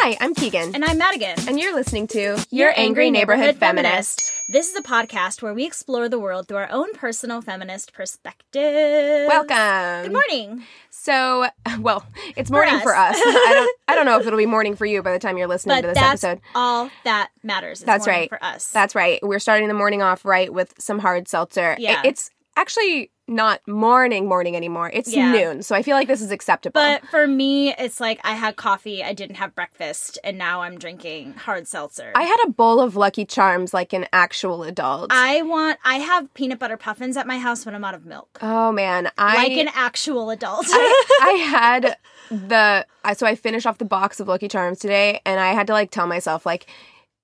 Hi, I'm Keegan. And I'm Madigan. And you're listening to Your Angry Neighborhood Feminist. This is a podcast where we explore the world through our own personal feminist perspective. Welcome. Good morning. So, well, it's morning us. for us. I don't I don't know if it'll be morning for you by the time you're listening But to this that's episode. all that matters. That's morning right. For us. That's right. We're starting the morning off right with some hard seltzer. Yeah. It's actually not morning morning anymore. It's Yeah. noon. So I feel like this is acceptable. But for me, it's like I had coffee, I didn't have breakfast, and now I'm drinking hard seltzer. I had a bowl of Lucky Charms like an actual adult. I want. I have peanut butter puffins at my house when I'm out of milk, oh man, I like an actual adult. I, I had the so I finished off the box of Lucky Charms today, and I had to like tell myself like,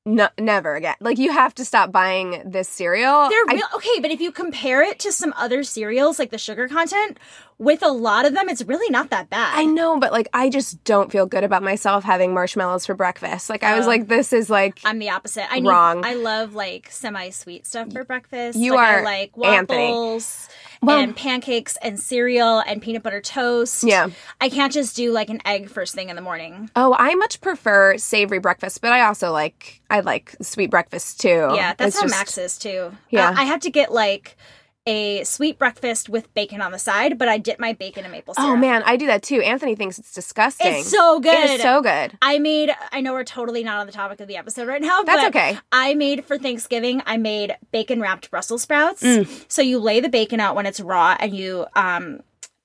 no, never again. Like you have to stop buying this cereal. They're I- real okay, but if you compare it to some other cereals, like the sugar content, with a lot of them, it's really not that bad. I know, but like I just don't feel good about myself having marshmallows for breakfast. Like I was Oh. like, this is like I'm the opposite. I need, Wrong. I love like semi-sweet stuff for breakfast. You like, I are like Anthony. Well- and pancakes and cereal and peanut butter toast. Yeah. I can't just do like an egg first thing in the morning. oh, I much prefer savory breakfast, but I also like I like sweet breakfast too. Yeah, that's It's how just- Max is too. Yeah. Uh, I have to get like a sweet breakfast with bacon on the side, but I dip my bacon in maple syrup. Oh man, I do that too. Anthony thinks it's disgusting. It's so good. It is so good. I made, I know we're totally not on the topic of the episode right now, That's but okay. I made for Thanksgiving, I made bacon wrapped Brussels sprouts. Mm. So you lay the bacon out when it's raw and you um,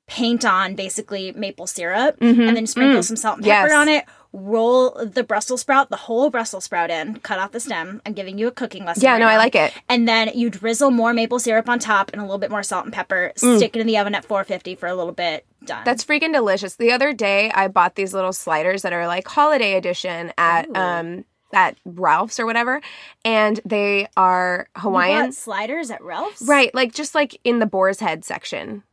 paint on basically maple syrup and then sprinkle some salt and pepper Mm-hmm. Yes. on it. Roll the Brussels sprout, the whole Brussels sprout in, cut off the stem. I'm giving you a cooking lesson. Yeah, right no, I like it. And then you drizzle more maple syrup on top and a little bit more salt and pepper. Stick it in the oven at 450 for a little bit. Done. Mm. That's freaking delicious. The other day I bought these little sliders that are like holiday edition at um at Ralph's or whatever, and they are Hawaiian. sliders at Ralph's. Right, like just like in the boar's head section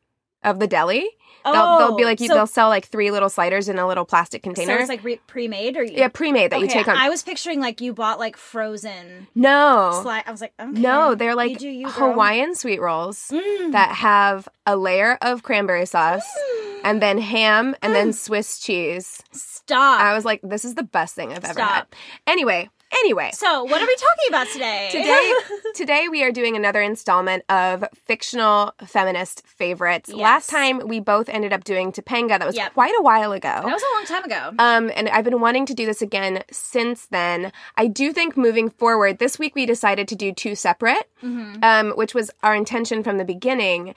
of the deli. they'll, they'll be like you so, they'll sell like three little sliders in a little plastic container. so it's like re- pre-made or you, yeah, pre-made that you take on. I was picturing like you bought like frozen no. slide. I was like, okay, No, they're like you, girl. Hawaiian sweet rolls Mm. that have a layer of cranberry sauce and then ham and then Swiss cheese. Stop. I was like, this is the best thing I've ever had. Anyway, anyway. so what are we talking about today? Today, today we are doing another installment of fictional feminist favorites. Yes. Last time we both ended up doing Topanga. That was Yep. quite a while ago. that was a long time ago. Um, and I've been wanting to do this again since then. I do think moving forward, this week we decided to do two separate, Mm-hmm. um, which was our intention from the beginning.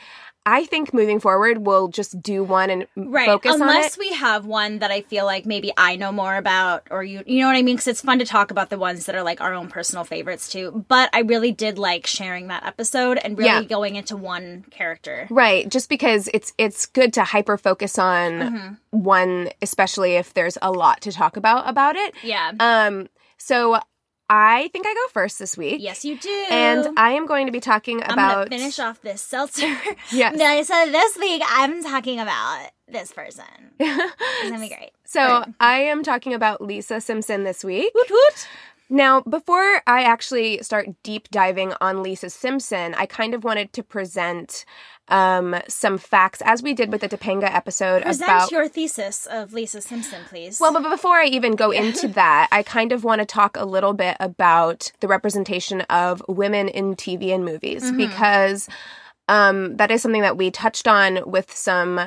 I think moving forward, we'll just do one and right. focus on it. Unless we have one that I feel like maybe I know more about or you you know what I mean? Because it's fun to talk about the ones that are like our own personal favorites too. But I really did like sharing that episode and really Yeah. going into one character. Right, just because it's it's good to hyper focus on Mm-hmm. one, especially if there's a lot to talk about about it. Yeah. Um, so I think I go first this week. yes, you do. And I am going to be talking I'm about finish off this seltzer. Yes. No, so this week I'm talking about this person. It's gonna be great. So I am talking about Lisa Simpson this week. Woot woot. Now, before I actually start deep diving on Lisa Simpson, I kind of wanted to present um, some facts, as we did with the Topanga episode Present about. your thesis of Lisa Simpson, please. well, but before I even go into that, I kind of want to talk a little bit about the representation of women in TV and movies Mm-hmm. because um, that is something that we touched on with some,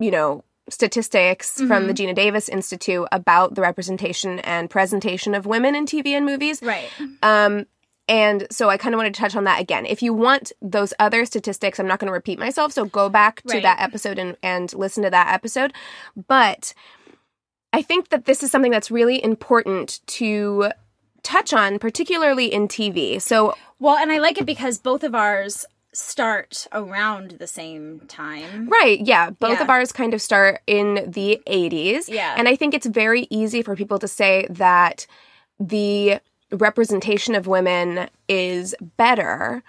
you know, statistics from Mm-hmm. the Geena Davis Institute about the representation and presentation of women in TV and movies. right. Um, and so I kind of wanted to touch on that again. If you want those other statistics, I'm not going to repeat myself. So go back to Right. that episode and, and listen to that episode. But I think that this is something that's really important to touch on, particularly in TV. So Well, and I like it because both of ours start around the same time. Right, yeah. Both Yeah. of ours kind of start in the 80s. Yeah. And I think it's very easy for people to say that the representation of women is better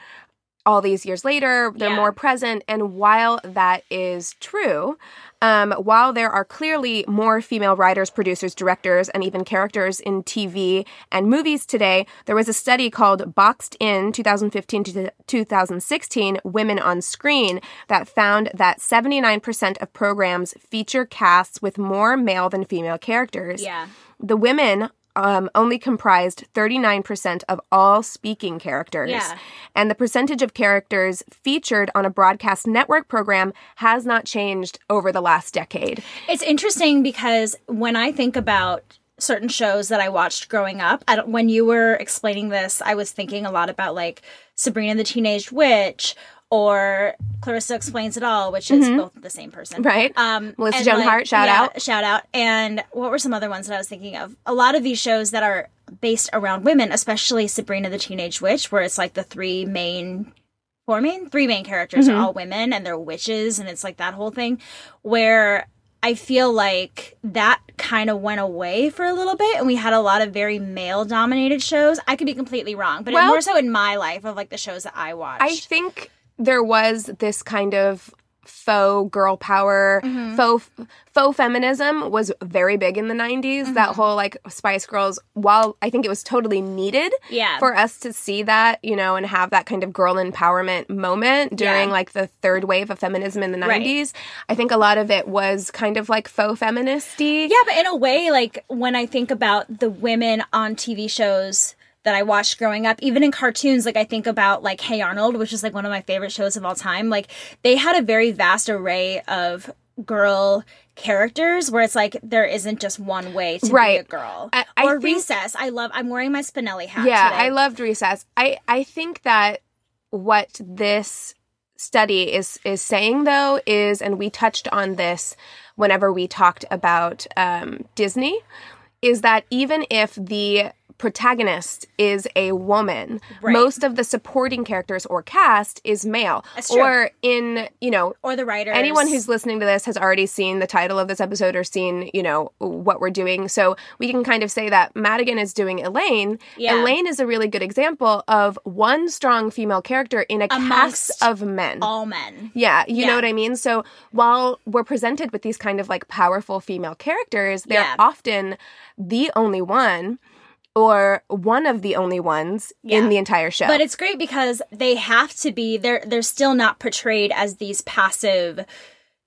all these years later. They're Yeah. more present. And while that is true, um, while there are clearly more female writers, producers, directors, and even characters in TV and movies today, there was a study called Boxed In 2015 to 2016 Women on Screen that found that 79% of programs feature casts with more male than female characters. Yeah. The women um, only comprised 39% of all speaking characters. Yeah. And the percentage of characters featured on a broadcast network program has not changed over the last decade. It's interesting because when I think about certain shows that I watched growing up, I don't, when you were explaining this, I was thinking a lot about like Sabrina the Teenage Witch or Clarissa Explains It All, which is both the same person. Mm-hmm. Right. Um, Melissa Joan Hart, shout yeah, out. Shout out. And what were some other ones that I was thinking of? A lot of these shows that are based around women, especially Sabrina the Teenage Witch, where it's like the three main four main three main characters Mm-hmm. are all women and they're witches and it's like that whole thing where I feel like that kind of went away for a little bit and we had a lot of very male dominated shows. I could be completely wrong, but Well- more so in my life of like the shows that I watched. I think there was this kind of faux girl power, Mm-hmm. faux faux feminism was very big in the 90s. Mm-hmm. That whole like Spice Girls, while I think it was totally needed Yeah. for us to see that, you know, and have that kind of girl empowerment moment during Yeah. like the third wave of feminism in the 90s. Right. I think a lot of it was kind of like faux feministy. Yeah, but in a way, like when I think about the women on TV shows that I watched growing up, even in cartoons, like I think about like Hey Arnold, which is like one of my favorite shows of all time. Like they had a very vast array of girl characters where it's like there isn't just one way to Right. be a girl. I- I or think- recess. I love I'm wearing my Spinelli hat. Yeah, today. I loved recess. I I think that what this study is is saying though is, and we touched on this whenever we talked about um, Disney, is that even if the protagonist is a woman, Right. most of the supporting characters or cast is male. That's true. Or in you know or the writer. anyone who's listening to this has already seen the title of this episode or seen, you know, what we're doing. So we can kind of say that Madigan is doing Elaine. Yeah. Elaine is a really good example of one strong female character in a Amongst cast of men. all men. yeah, you know what I mean? So while we're presented with these kind of like powerful female characters, they're Yeah. often the only one or one of the only ones Yeah. in the entire show. But it's great because they have to be they're they're still not portrayed as these passive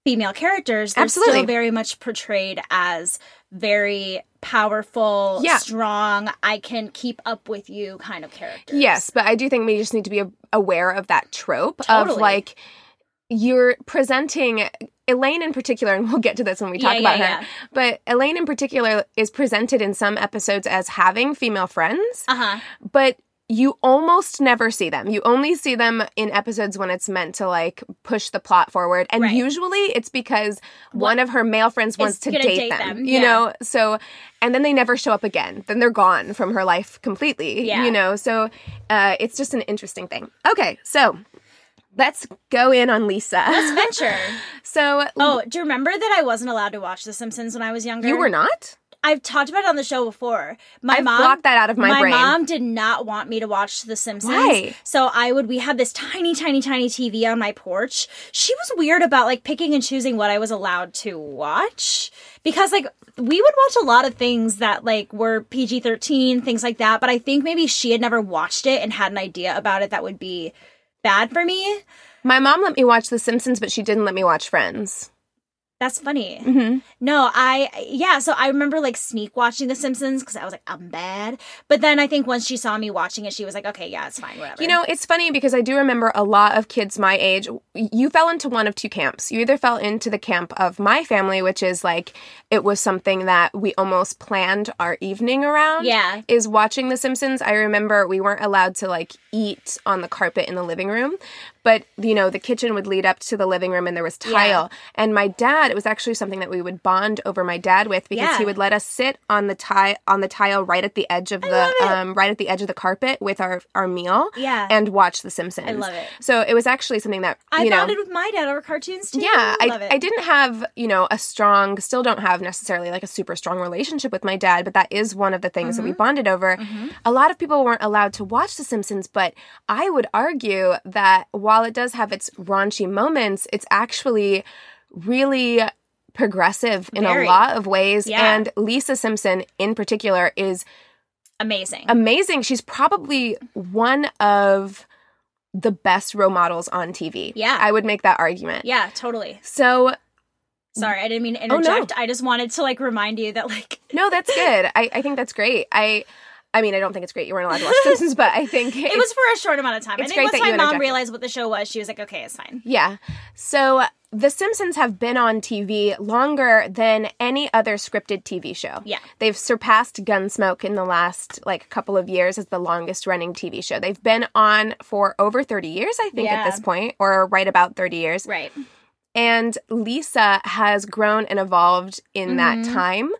female characters. They're Absolutely. still very much portrayed as very powerful, Yeah. strong, I can keep up with you kind of characters. Yes, but I do think we just need to be aware of that trope of like you're presenting Elaine in particular, and we'll get to this when we talk Yeah, about yeah, her. yeah. But Elaine in particular is presented in some episodes as having female friends, Uh-huh. but you almost never see them. You only see them in episodes when it's meant to like push the plot forward. And Right. usually it's because one of her male friends wants to date, date them, them, You know, so and then they never show up again. Then they're gone from her life completely. You know, so uh, it's just an interesting thing. Okay, so let's go in on Lisa. Let's venture. so Oh, do you remember that I wasn't allowed to watch The Simpsons when I was younger? you were not? I've talked about it on the show before. My I've mom blocked that out of my brain. My mom did not want me to watch The Simpsons. Why? So I would we had this tiny, tiny, tiny TV on my porch. She was weird about like picking and choosing what I was allowed to watch. Because like we would watch a lot of things that like were PG thirteen, things like that. But I think maybe she had never watched it and had an idea about it that would be bad for me. My mom let me watch The Simpsons, but she didn't let me watch Friends. That's funny. Mm-hmm. No, I yeah. So I remember like sneak watching The Simpsons because I was like, I'm bad. But then I think once she saw me watching it, she was like, okay, yeah, it's fine, whatever. You know, it's funny because I do remember a lot of kids my age. You fell into one of two camps. You either fell into the camp of my family, which is like it was something that we almost planned our evening around. Yeah. Is watching The Simpsons. I remember we weren't allowed to like eat on the carpet in the living room, but you know, the kitchen would lead up to the living room and there was tile. And my dad, it was actually something that we would bond over my dad with because Yeah. he would let us sit on the tile on the tile right at the edge of the um right at the edge of the carpet with our our meal Yeah. and watch The Simpsons. I love it. So it was actually something that I know. bonded with my dad over cartoons too. yeah, love I, it. I didn't have, you know, a strong, still don't have necessarily like a super strong relationship with my dad, but that is one of the things Mm-hmm. that we bonded over. A lot of people weren't allowed to watch The Simpsons, but I would argue that while it does have its raunchy moments, it's actually really progressive in Very. a lot of ways. Yeah. And Lisa Simpson in particular is Amazing. amazing. She's probably one of the best role models on TV. Yeah. I would make that argument. yeah, totally. So Sorry, I didn't mean to Oh, no. interject. I just wanted to like remind you that like no, that's good. I, I think that's great. I I mean, I don't think it's great you weren't allowed to watch Simpsons, but I think it was for a short amount of time. it's I great think once that you my mom realized what the show was, she was like, "Okay, it's fine." Yeah. So The Simpsons have been on TV longer than any other scripted TV show. Yeah. They've surpassed Gunsmoke in the last like couple of years as the longest running TV show. They've been on for over 30 years, I think, at this point, or right about 30 years. Right. And Lisa has grown and evolved in that Mm-hmm. time.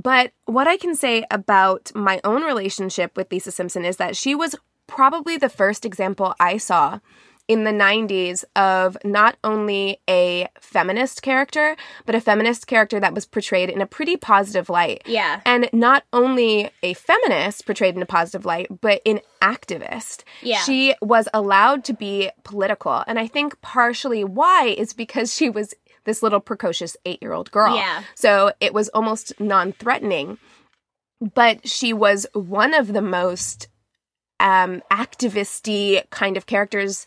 But what I can say about my own relationship with Lisa Simpson is that she was probably the first example I saw in the 90s of not only a feminist character, but a feminist character that was portrayed in a pretty positive light. Yeah. And not only a feminist portrayed in a positive light, but an activist. Yeah. She was allowed to be political. And I think partially why is because she was this little precocious eight year old girl. Yeah. So it was almost non threatening. But she was one of the most um activisty kind of characters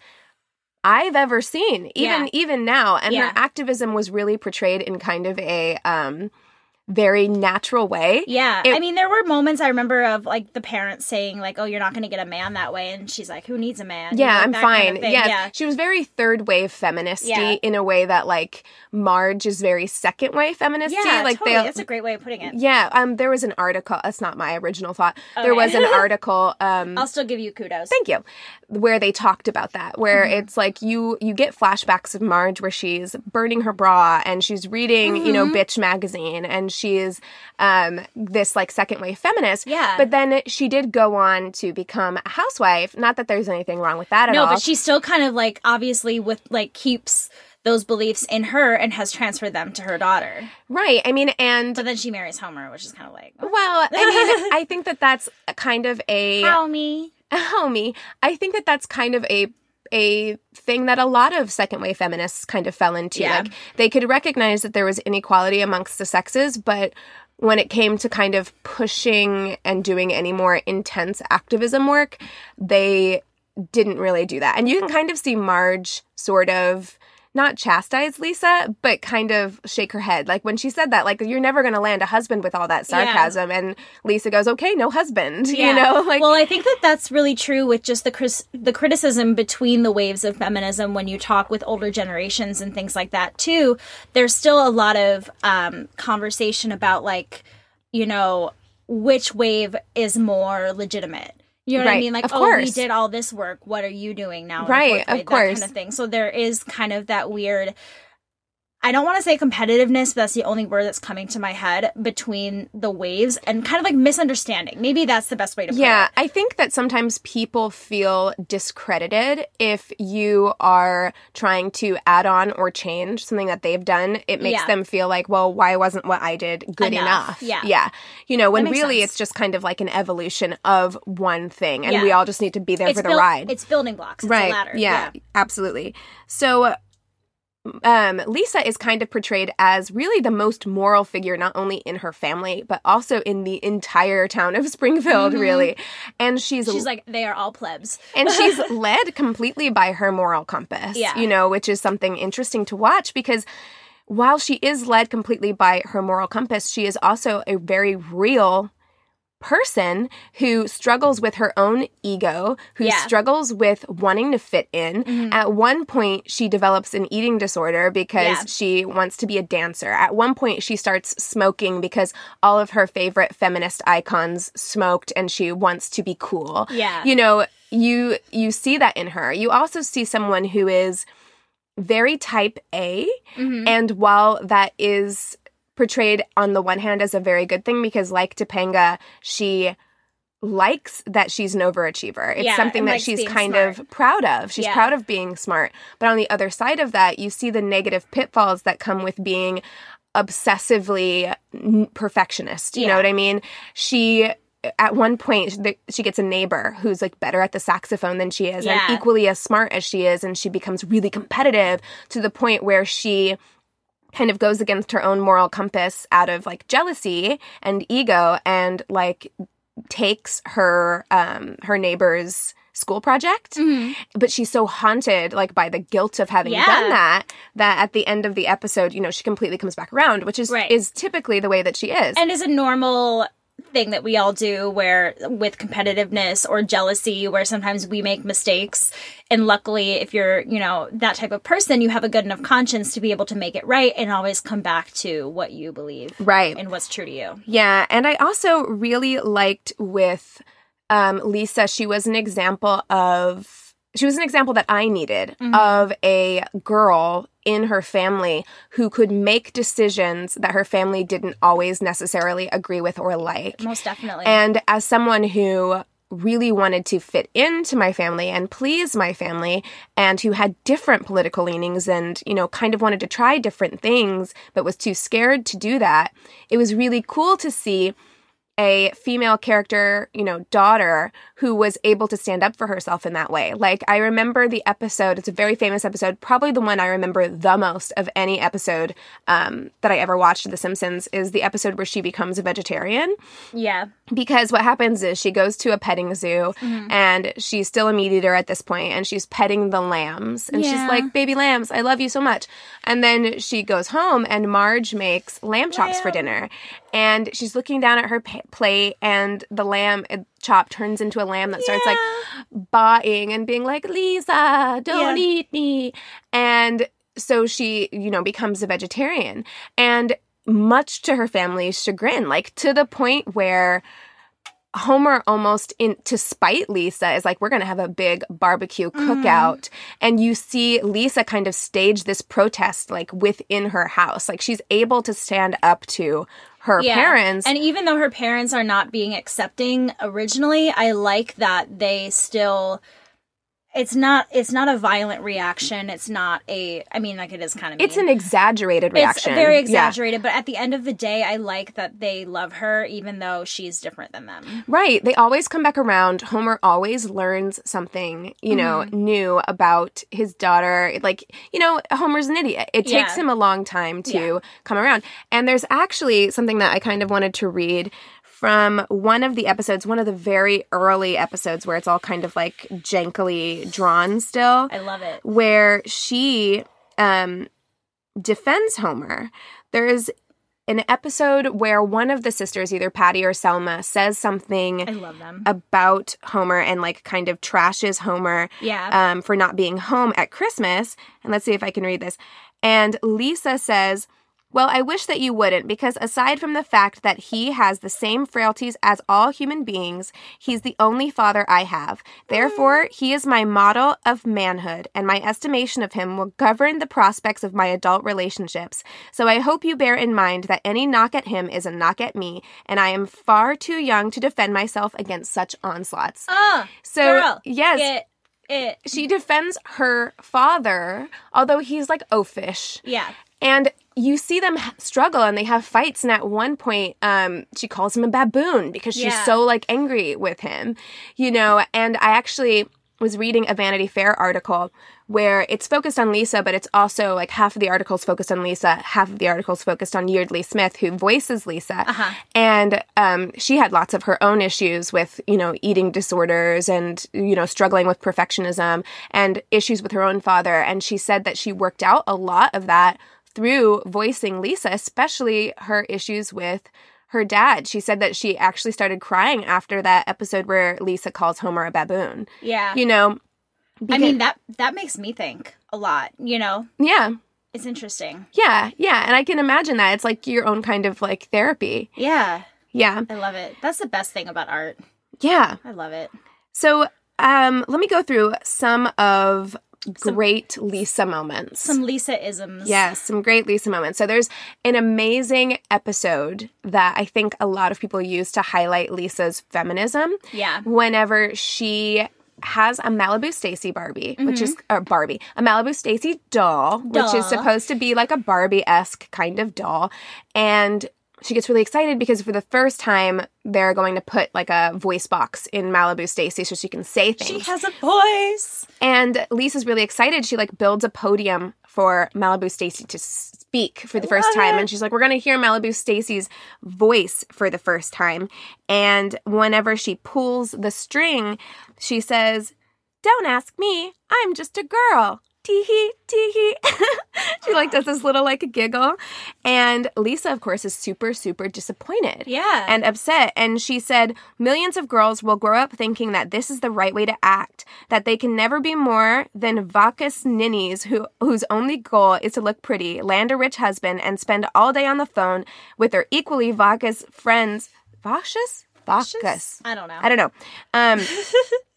I've ever seen. Even Yeah. even now. And Yeah. her activism was really portrayed in kind of a um very natural way. Yeah. It- I mean, there were moments I remember of like the parents saying like, "Oh, you're not going to get a man that way," and she's like, "Who needs a man?" Yeah, know, I'm that kind fine. of yes. Yeah. She was very third wave feministy Yeah. in a way that like Marge is very second wave feministy. Yeah, like totally. they That's a great way of putting it. Yeah, um there was an article, that's not my original thought. There was an article um I'll still give you kudos. Thank you. Where they talked about that, where Mm-hmm. it's like you you get flashbacks of Marge where she's burning her bra and she's reading, you Mm-hmm. know, Bitch magazine and she's um this like second wave feminist. Yeah. But then she did go on to become a housewife. Not that there's anything wrong with that at no, all. No, but she still kind of like obviously with like keeps those beliefs in her and has transferred them to her daughter. right. I mean, and But then she marries Homer, which is kind of like, well, I mean, I think that that's kind of a "How me?" homie. I think that that's kind of a a thing that a lot of second wave feminists kind of fell into. Yeah. Like they could recognize that there was inequality amongst the sexes, but when it came to kind of pushing and doing any more intense activism work, they didn't really do that. And you can hmm. kind of see Marge sort of not chastise Lisa, but kind of shake her head. Like when she said that, like, you're never going to land a husband with all that Yeah. sarcasm. And Lisa goes, okay, no husband, you know? Like, well, I think that that's really true with just the cris- the criticism between the waves of feminism when you talk with older generations and things like that too. There's still a lot of um, conversation about like, you know, which wave is more legitimate. You know what I Right, mean? Like, of oh, we did all this work. What are you doing now? Right, of course. kind of thing. So there is kind of that weird. I don't want to say competitiveness, but that's the only word that's coming to my head between the waves and kind of like misunderstanding. Maybe that's the best way to put Yeah, it. Yeah, I think that sometimes people feel discredited if you are trying to add on or change something that they've done. It makes Yeah. them feel like, well, why wasn't what I did good Enough, enough? yeah. Yeah. You know, when really sense. it's just kind of like an evolution of one thing and Yeah. we all just need to be there It's for the ride. It's building blocks. It's right. a ladder. Yeah, absolutely. So um, Lisa is kind of portrayed as really the most moral figure, not only in her family, but also in the entire town of Springfield, really. And she's Mm-hmm. She's like, they are all plebs. and she's led completely by her moral compass. Yeah. You know, which is something interesting to watch because while she is led completely by her moral compass, she is also a very real person who struggles with her own ego, who Yeah. struggles with wanting to fit in. Mm-hmm. At one point, she develops an eating disorder because Yeah. she wants to be a dancer. At one point, she starts smoking because all of her favorite feminist icons smoked and she wants to be cool. Yeah. You know, you you see that in her. You also see someone who is very type A Mm-hmm. and while that is portrayed on the one hand as a very good thing because like Topanga, she likes that she's an overachiever. It's Yeah, something that she's kind smart. of proud of. She's Yeah. proud of being smart. But on the other side of that, you see the negative pitfalls that come with being obsessively perfectionist. You know what I mean? She at one point she gets a neighbor who's like better at the saxophone than she is Yeah. and equally as smart as she is and she becomes really competitive to the point where she kind of goes against her own moral compass out of like jealousy and ego and like takes her um her neighbor's school project but she's so haunted like by the guilt of having Yeah. done that that at the end of the episode you know she completely comes back around which is Right. is typically the way that she is and is a normal thing that we all do where with competitiveness or jealousy where sometimes we make mistakes and luckily if you're you know that type of person you have a good enough conscience to be able to make it right and always come back to what you believe right and what's true to you Yeah, and I also really liked with um, Lisa. She was an example of she was an example that I needed mm-hmm. of a girl in her family who could make decisions that her family didn't always necessarily agree with or like. most definitely And as someone who really wanted to fit into my family and please my family and who had different political leanings and, you know, kind of wanted to try different things but was too scared to do that, it was really cool to see a female character, you know, daughter who was able to stand up for herself in that way. Like I remember the episode, it's a very famous episode, probably the one I remember the most of any episode um, that I ever watched of The Simpsons is the episode where she becomes a vegetarian yeah because what happens is she goes to a petting zoo Mm-hmm. and she's still a meat eater at this point and she's petting the lambs and she's like baby lambs i love you so much. And then she goes home and marge makes lamb chops for dinner. And she's looking down at her pa- plate and the lamb uh, chop turns into a lamb that starts like baaing and being like lisa don't Yeah. eat me. And so she you know becomes a vegetarian. And much to her family's chagrin like to the point where Homer almost in to spite Lisa is like we're going to have a big barbecue mm-hmm. cookout. And you see Lisa kind of stage this protest like within her house. Like she's able to stand up to her Yeah. parents. And even though her parents are not being accepting originally, I like that they still it's not it's not a violent reaction. It's not a I mean like it is kind of it's an exaggerated reaction It's very Yeah. exaggerated, but at the end of the day, I like that they love her even though she's different than them. Right. They always come back around. Homer always learns something, you know, Mm-hmm. new about his daughter. Like, you know, Homer's an idiot. It takes Yeah. him a long time to Yeah. come around. And there's actually something that I kind of wanted to read from one of the episodes, one of the very early episodes where it's all kind of like jankily drawn still I love it. where she um, defends Homer. There is an episode where one of the sisters, either Patty or Selma, says something I love them. about Homer and like kind of trashes Homer Yeah. um, for not being home at Christmas. And let's see if I can read this. And Lisa says, Well, I wish that you wouldn't, because aside from the fact that he has the same frailties as all human beings, he's the only father I have. Therefore, he is my model of manhood, and my estimation of him will govern the prospects of my adult relationships. So I hope you bear in mind that any knock at him is a knock at me, and I am far too young to defend myself against such onslaughts. Ah, So, girl, yes, get it. she defends her father, although he's like oafish. Yeah. And you see them struggle and they have fights. And at one point, um, she calls him a baboon because she's Yeah. so like angry with him, you know. And I actually was reading a Vanity Fair article where it's focused on Lisa, but it's also like half of the article's focused on Lisa, half of the article's focused on Yeardley Smith, who voices Lisa. And um, she had lots of her own issues with, you know, eating disorders and, you know, struggling with perfectionism and issues with her own father. And she said that she worked out a lot of that through voicing Lisa, especially her issues with her dad. She said that she actually started crying after that episode where Lisa calls Homer a baboon. Yeah. You know, I mean that that makes me think a lot, you know. yeah, It's interesting. yeah, yeah. And I can imagine that. It's like your own kind of like therapy. Yeah. Yeah, I love it. That's the best thing about art. yeah. I love it. So um, let me go through some of Some- great Lisa moments. Some Lisa isms. Yes, some great Lisa moments. So there's an amazing episode that I think a lot of people use to highlight Lisa's feminism. Yeah. Whenever she has a Malibu Stacy Barbie, which is a Barbie, a Malibu Stacy doll, which is supposed to be like a Barbie esque kind of doll, and she gets really excited because for the first time they're going to put like a voice box in Malibu Stacy so she can say things. She has a voice. And Lisa's really excited. She like builds a podium for Malibu Stacy to speak for the first time. it. And she's like, we're going to hear Malibu Stacy's voice for the first time. And whenever she pulls the string, she says, Don't ask me. I'm just a girl. Tee hee, tee hee. she like does this little like giggle. And Lisa, of course, is super, super disappointed Yeah. and upset. And she said, Millions of girls will grow up thinking that this is the right way to act, that they can never be more than vacus ninnies who, whose only goal is to look pretty, land a rich husband, and spend all day on the phone with their equally vacus friends. Vacus? Vacus. I don't know. I don't know. Um,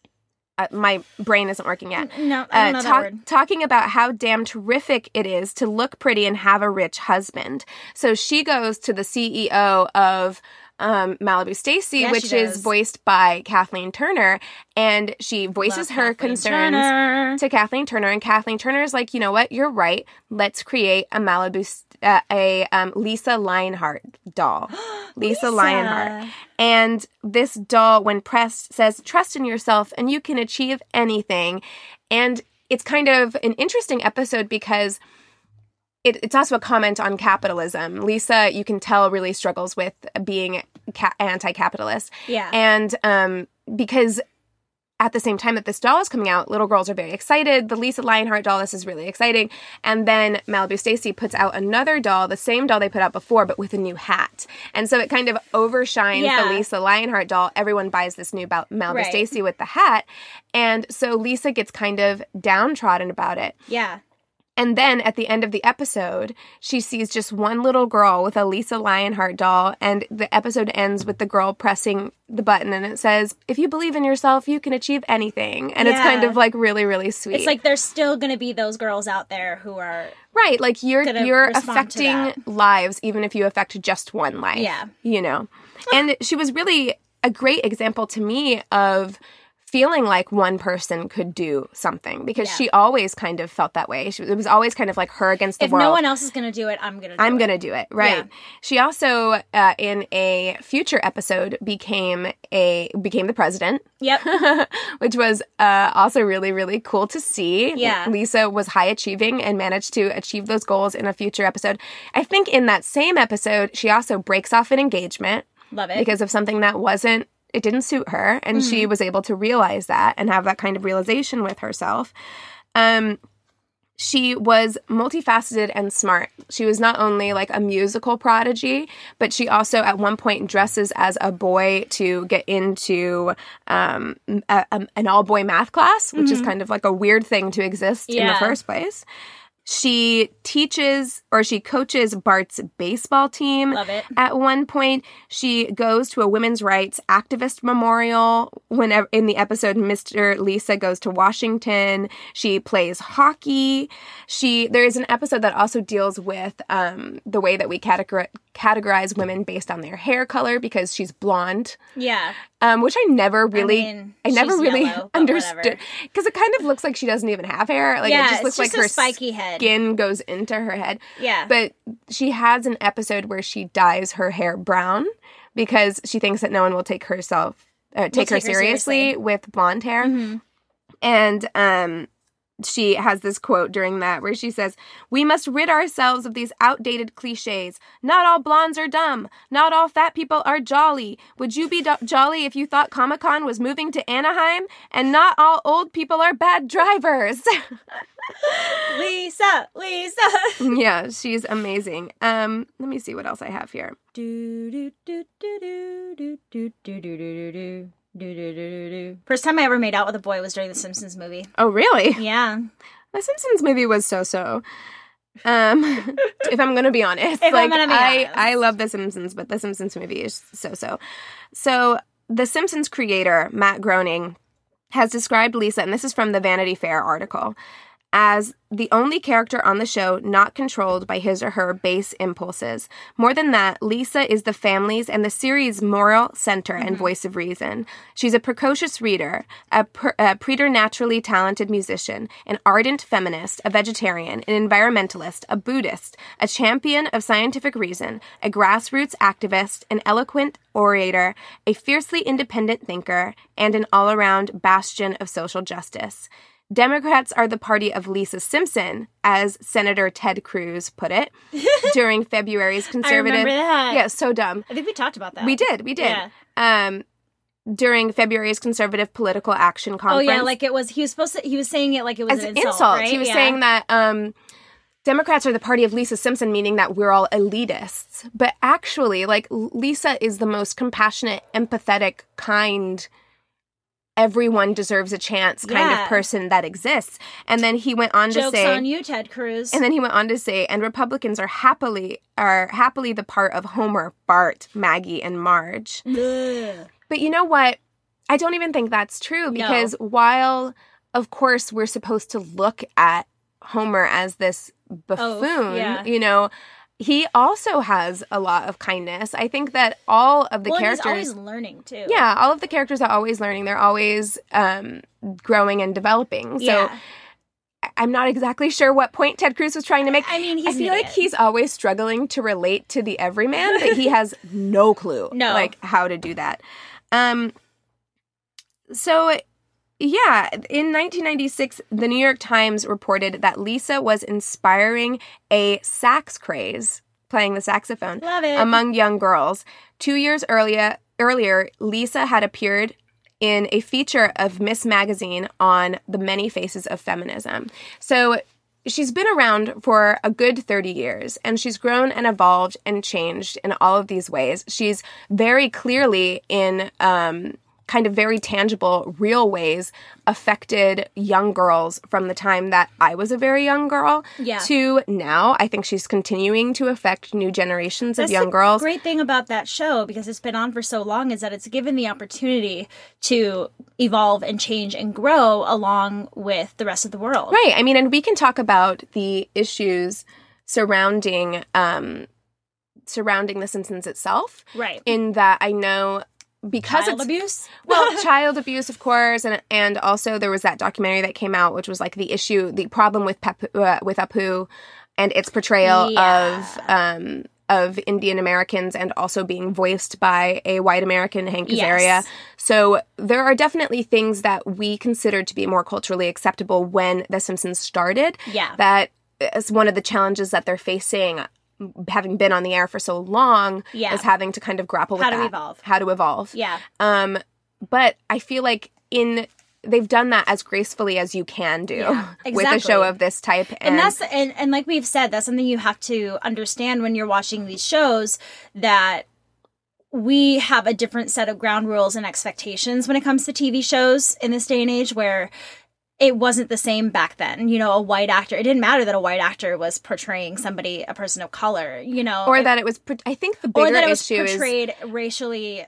uh, my brain isn't working yet no, I don't know uh, that word. talking about how damn terrific it is to look pretty and have a rich husband. So she goes to the CEO of um, Malibu Stacy, Yeah, which is voiced by Kathleen Turner, and she voices Love her Kathleen concerns Turner. to Kathleen Turner, and Kathleen Turner is like, you know what, you're right. Let's create a Malibu, uh, a um, Lisa Lionheart doll, Lisa, Lisa. Lionheart, and this doll, when pressed, says, "Trust in yourself, and you can achieve anything." And it's kind of an interesting episode because it, it's also a comment on capitalism. Lisa, you can tell, really struggles with being ca- anti-capitalist, Yeah. and um, because at the same time that this doll is coming out, little girls are very excited. The Lisa Lionheart doll, this is really exciting. And then Malibu Stacy puts out another doll, the same doll they put out before, but with a new hat. And so it kind of overshines Yeah. the Lisa Lionheart doll. Everyone buys this new Malibu Right. Stacy with the hat. And so Lisa gets kind of downtrodden about it. yeah. And then at the end of the episode, she sees just one little girl with a Lisa Lionheart doll, and the episode ends with the girl pressing the button, and it says, "If you believe in yourself, you can achieve anything." And it's kind of like really, really sweet. It's like there's still going to be those girls out there who are right, like you're you're affecting lives, even if you affect just one life. Yeah. you know. and she was really a great example to me of feeling like one person could do something because Yeah. she always kind of felt that way. She, it was always kind of like her against the if world. no one else is going to do it, I'm going to do I'm it. gonna do it right. Yeah. She also, uh, in a future episode, became a became the president, Yep. which was uh, also really really cool to see. Yeah. Lisa was high achieving and managed to achieve those goals in a future episode. I think in that same episode, she also breaks off an engagement Love it. because of something that wasn't it didn't suit her and Mm-hmm. she was able to realize that and have that kind of realization with herself um she was multifaceted and smart. She was not only like a musical prodigy, but she also at one point dresses as a boy to get into um, a, a- an all boy math class, which is kind of like a weird thing to exist in the Mm-hmm. First place. She teaches or she coaches Bart's baseball team. Love it. At one point, she goes to a women's rights activist memorial. Whenever in the episode, Mr. Lisa goes to Washington. She plays hockey. She there is an episode that also deals with um, the way that we categor- categorize women based on their hair color because she's blonde, yeah. um, which I never really, I, mean, never really yellow, understood because it kind of looks like she doesn't even have hair. Like yeah. it just looks just like her spiky head. skin goes into her head. Yeah. But she has an episode where she dyes her hair brown because she thinks that no one will take herself uh, take, her, take her seriously, seriously. with blonde hair. Mhm. And um she has this quote during that where she says, We must rid ourselves of these outdated cliches. Not all blondes are dumb. Not all fat people are jolly. Would you be do- jolly if you thought Comic Con was moving to Anaheim? And not all old people are bad drivers. Lisa, Lisa. yeah, she's amazing. Um, let me see what else I have here. Do, do, do, do, do, do, do, do, do, do, do. Do, do, do, do. First time I ever made out with a boy was during the Simpsons movie. Oh, really? Yeah. The Simpsons movie was so-so. Um, if I'm gonna be honest, If I'm like gonna be I, honest. I love The Simpsons, but The Simpsons movie is so-so. So the Simpsons creator Matt Groening has described Lisa, and this is from the Vanity Fair article, as the only character on the show not controlled by his or her base impulses. More than that, Lisa is the family's and the series' moral center and mm-hmm. voice of reason. She's a precocious reader, a, a preternaturally talented musician, an ardent feminist, a vegetarian, an environmentalist, a Buddhist, a champion of scientific reason, a grassroots activist, an eloquent orator, a fiercely independent thinker, and an all around bastion of social justice. Democrats are the party of Lisa Simpson, as Senator Ted Cruz put it during February's conservative. remember that. Yeah, so dumb. I think we talked about that. We did, we did. Yeah. Um, during February's conservative political action conference. Oh yeah, like it was. He was supposed to. He was saying it like it was as an an insult. insult. right? He was Yeah. saying that um, Democrats are the party of Lisa Simpson, meaning that we're all elitists. But actually, like Lisa is the most compassionate, empathetic, kind. Everyone deserves a chance kind Yeah. of person that exists. And then he went on to "Jokes say, on you, Ted Cruz." and then he went on to say, and Republicans are happily are happily the part of Homer, Bart, Maggie, and Marge. Ugh. But you know what? I don't even think that's true because while, of course, we're supposed to look at Homer as this buffoon, yeah. you know, he also has a lot of kindness. I think that all of the well, characters. he's always learning too. yeah, all of the characters are always learning. They're always um, growing and developing. So Yeah. I'm not exactly sure what point Ted Cruz was trying to make. I mean, he's I feel like he's always struggling to relate to the everyman, but he has no clue, No. like how to do that. Um, so yeah, in 1996, the New York Times reported that Lisa was inspiring a sax craze, playing the saxophone, Love it. among young girls. Two years earlier, earlier, Lisa had appeared in a feature of Ms. Magazine on the many faces of feminism. So she's been around for a good 30 years and she's grown and evolved and changed in all of these ways. She's very clearly in um, kind of very tangible, real ways affected young girls from the time that I was a very young girl Yeah. to now. I think she's continuing to affect new generations That's of young the girls. Great thing about that show because it's been on for so long is that it's given the opportunity to evolve and change and grow along with the rest of the world. Right. I mean, and we can talk about the issues surrounding um surrounding the Simpsons itself. Right. In that I know because Child it's abuse. well, child abuse, of course, and and also there was that documentary that came out, which was like the issue, the problem with Pep, uh, with Apu, and its portrayal Yeah. of um of Indian Americans and also being voiced by a white American, Hank Azaria. Yes. So there are definitely things that we considered to be more culturally acceptable when The Simpsons started. Yeah. That is one of the challenges that they're facing. Having been on the air for so long, Yeah. is having to kind of grapple with How to that. evolve. How to evolve. yeah. Um, but I feel like in they've done that as gracefully as you can do Yeah, with a show of this type. And, and that's and, and like we've said that's something you have to understand when you're watching these shows that we have a different set of ground rules and expectations when it comes to TV shows in this day and age where it wasn't the same back then. You know, a white actor, it didn't matter that a white actor was portraying somebody, a person of color, you know, or it- that it was. I think the or bigger that it was issue is portrayed racially.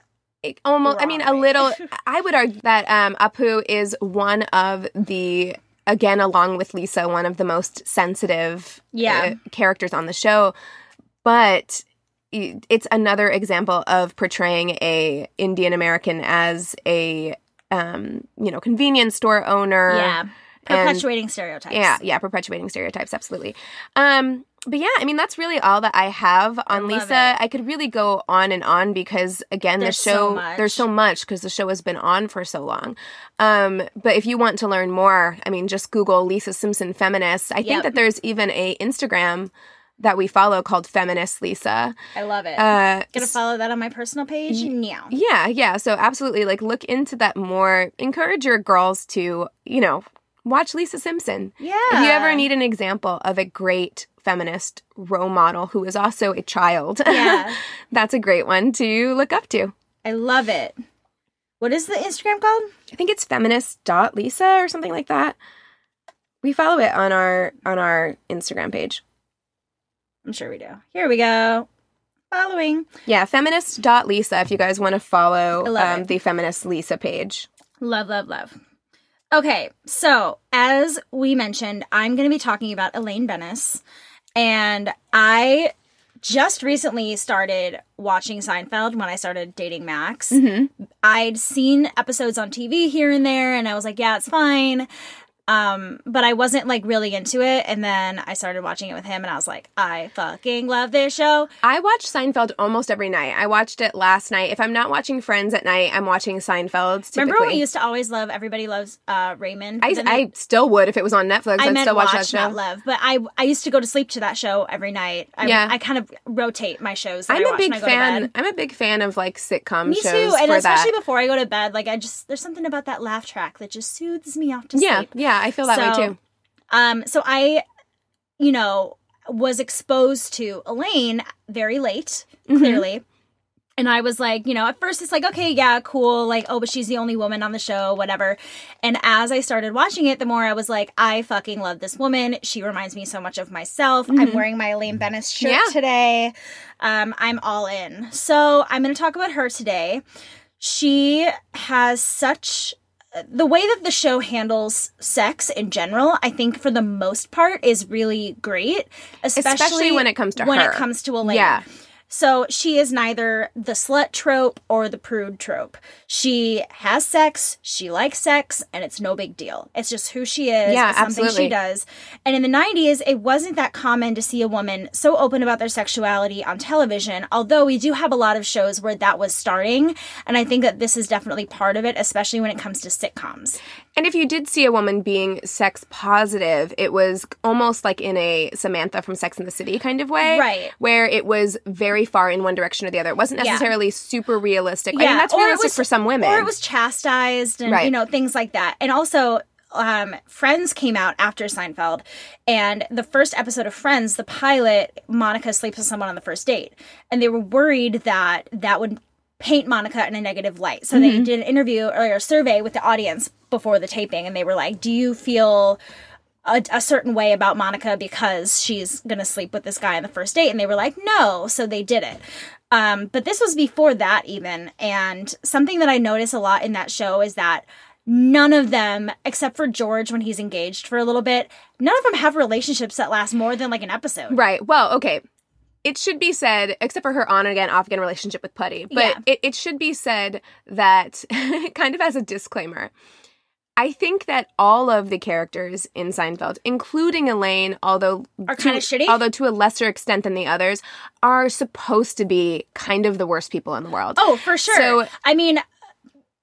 almost. I mean, a little. I would argue that um, Apu is one of the again, along with Lisa, one of the most sensitive Yeah. uh, characters on the show, but. It's another example of portraying a Indian American as a um, you know convenience store owner. Yeah. and- Perpetuating stereotypes. Yeah, yeah, perpetuating stereotypes, absolutely. Um, but yeah, I mean that's really all that I have on love Lisa. it. I could really go on and on because again, There's the so show much. there's so much because the show has been on for so long. Um, but if you want to learn more, I mean, just Google Lisa Simpson feminist. I Yep. think that there's even a Instagram that we follow called Feminist Lisa. I love it. Uh, Gonna follow that on my personal page? Yeah. yeah, yeah. So absolutely, like look into that more. Encourage your girls to, you know, watch Lisa Simpson. Yeah. If you ever need an example of a great feminist role model who is also a child, Yeah. that's a great one to look up to. I love it. What is the Instagram called? I think it's feminist.lisa or something like that. We follow it on our on our Instagram page. I'm sure we do. Here we go. Following. Yeah, feminist.lisa if you guys want to follow um, the feminist Lisa page. Love, love, love. Okay, so as we mentioned, I'm going to be talking about Elaine Benes. And I just recently started watching Seinfeld when I started dating Max. I'd seen episodes on TV here and there, and I was like, yeah, it's fine. Um, but I wasn't like really into it. And then I started watching it with him, and I was like, I fucking love this show. I watch Seinfeld almost every night. I watched it last night. If I'm not watching Friends at night, I'm watching Seinfeld. Typically. Remember when we used to always love Everybody Loves uh, Raymond? I, they- still would if it was on Netflix. I I'd meant still watch, watch, that show. not love. But I I used to go to sleep to that show every night. I, Yeah. I kind of rotate my shows. That I'm I a big when I go to fan. I'm a big fan of like sitcom Me shows too, and especially that. before I go to bed. Like I just there's something about that laugh track that just soothes me off to yeah, sleep. Yeah, yeah, I feel that way too. Um, so I, you know, was exposed to Elaine very late, Mm-hmm. clearly. And I was like, you know, at first it's like, okay, yeah, cool. Like, oh, but she's the only woman on the show, whatever. And as I started watching it, the more I was like, I fucking love this woman. She reminds me so much of myself. I'm wearing my Elaine Benes shirt Mm-hmm. Yeah. today. Um, I'm all in. So I'm going to talk about her today. She has such the way that the show handles sex in general, I think for the most part is really great, especially, Especially when it comes to when her. it comes to Elaine. Yeah. So she is neither the slut trope or the prude trope. She has sex, she likes sex, and it's no big deal. It's just who she is. Yeah, something absolutely. she does. And in the 90s, it wasn't that common to see a woman so open about their sexuality on television, although we do have a lot of shows where that was starting. And I think that this is definitely part of it, especially when it comes to sitcoms. And if you did see a woman being sex positive, it was almost like in a Samantha from Sex and the City kind of way. Right. Where it was very far in one direction or the other. It wasn't Yeah. necessarily super realistic. I mean, that's or realistic was- for some women. Or it was chastised and, you know, things like that. And also, um, Friends came out after Seinfeld. And the first episode of Friends, the pilot, Monica sleeps with someone on the first date. And they were worried that that would paint Monica in a negative light. So Mm-hmm. they did an interview or a survey with the audience before the taping. And they were like, Do you feel a, a certain way about Monica because she's gonna sleep with this guy on the first date, and they were like, no, so they did it. Um, but this was before that even, and something that I notice a lot in that show is that none of them, except for George when he's engaged for a little bit, none of them have relationships that last more than like an episode. Right. Well, okay. It should be said, except for her on again, off again relationship with Puddy, but Yeah. it, it should be said that, kind of as a disclaimer, I think that all of the characters in Seinfeld, including Elaine, although Are kinda shitty? although to a lesser extent than the others, are supposed to be kind of the worst people in the world. Oh, for sure. So- I mean,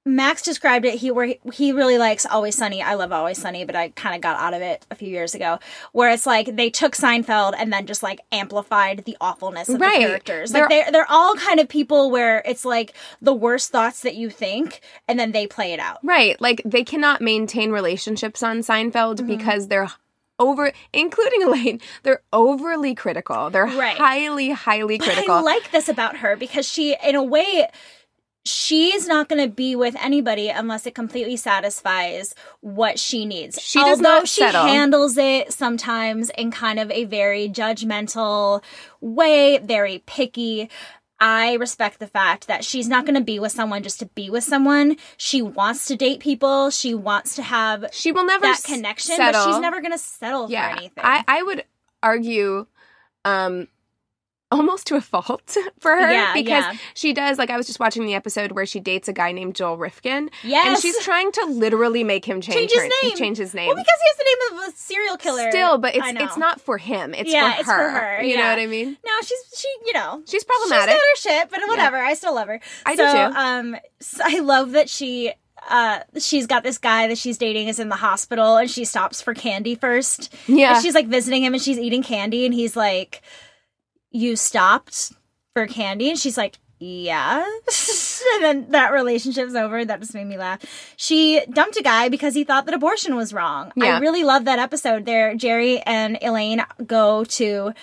Max described it. He where he, really likes Always Sunny. I love Always Sunny, but I kind of got out of it a few years ago. Where it's like they took Seinfeld and then just like amplified the awfulness of Right. the characters. Like They're- they're they're all kind of people where it's like the worst thoughts that you think, and then they play it out. Right. Like they cannot maintain relationships on Seinfeld Mm-hmm. because they're over including Elaine, they're overly critical. They're Right. highly, highly But critical. I like this about her because she, in a way, she's not going to be with anybody unless it completely satisfies what she needs. She does Although not she settle. handles it sometimes in kind of a very judgmental way, very picky. I respect the fact that she's not going to be with someone just to be with someone. She wants to date people. She wants to have she will never that connection, settle. but she's never going to settle yeah. for anything. I, I would argue um almost to a fault for her Yeah, because yeah. she does like I was just watching the episode where she dates a guy named Joel Rifkin. And she's trying to literally make him change, Change his her- name. Change his name. well, because he has the name of a serial killer. Still, but it's it's not for him. It's Yeah, for it's her. for her, You know what I mean? No, she's she, you know, She's problematic. She's got her shit, but whatever. I still love her. I do too. Um, so I love that she. Uh, she's got this guy that she's dating is in the hospital and she stops for candy first. Yeah. And she's like visiting him and she's eating candy and he's like, You stopped for candy? And she's like, yeah. and then that relationship's over. That just made me laugh. She dumped a guy because he thought that abortion was wrong. Yeah. I really love that episode. There, Jerry and Elaine go to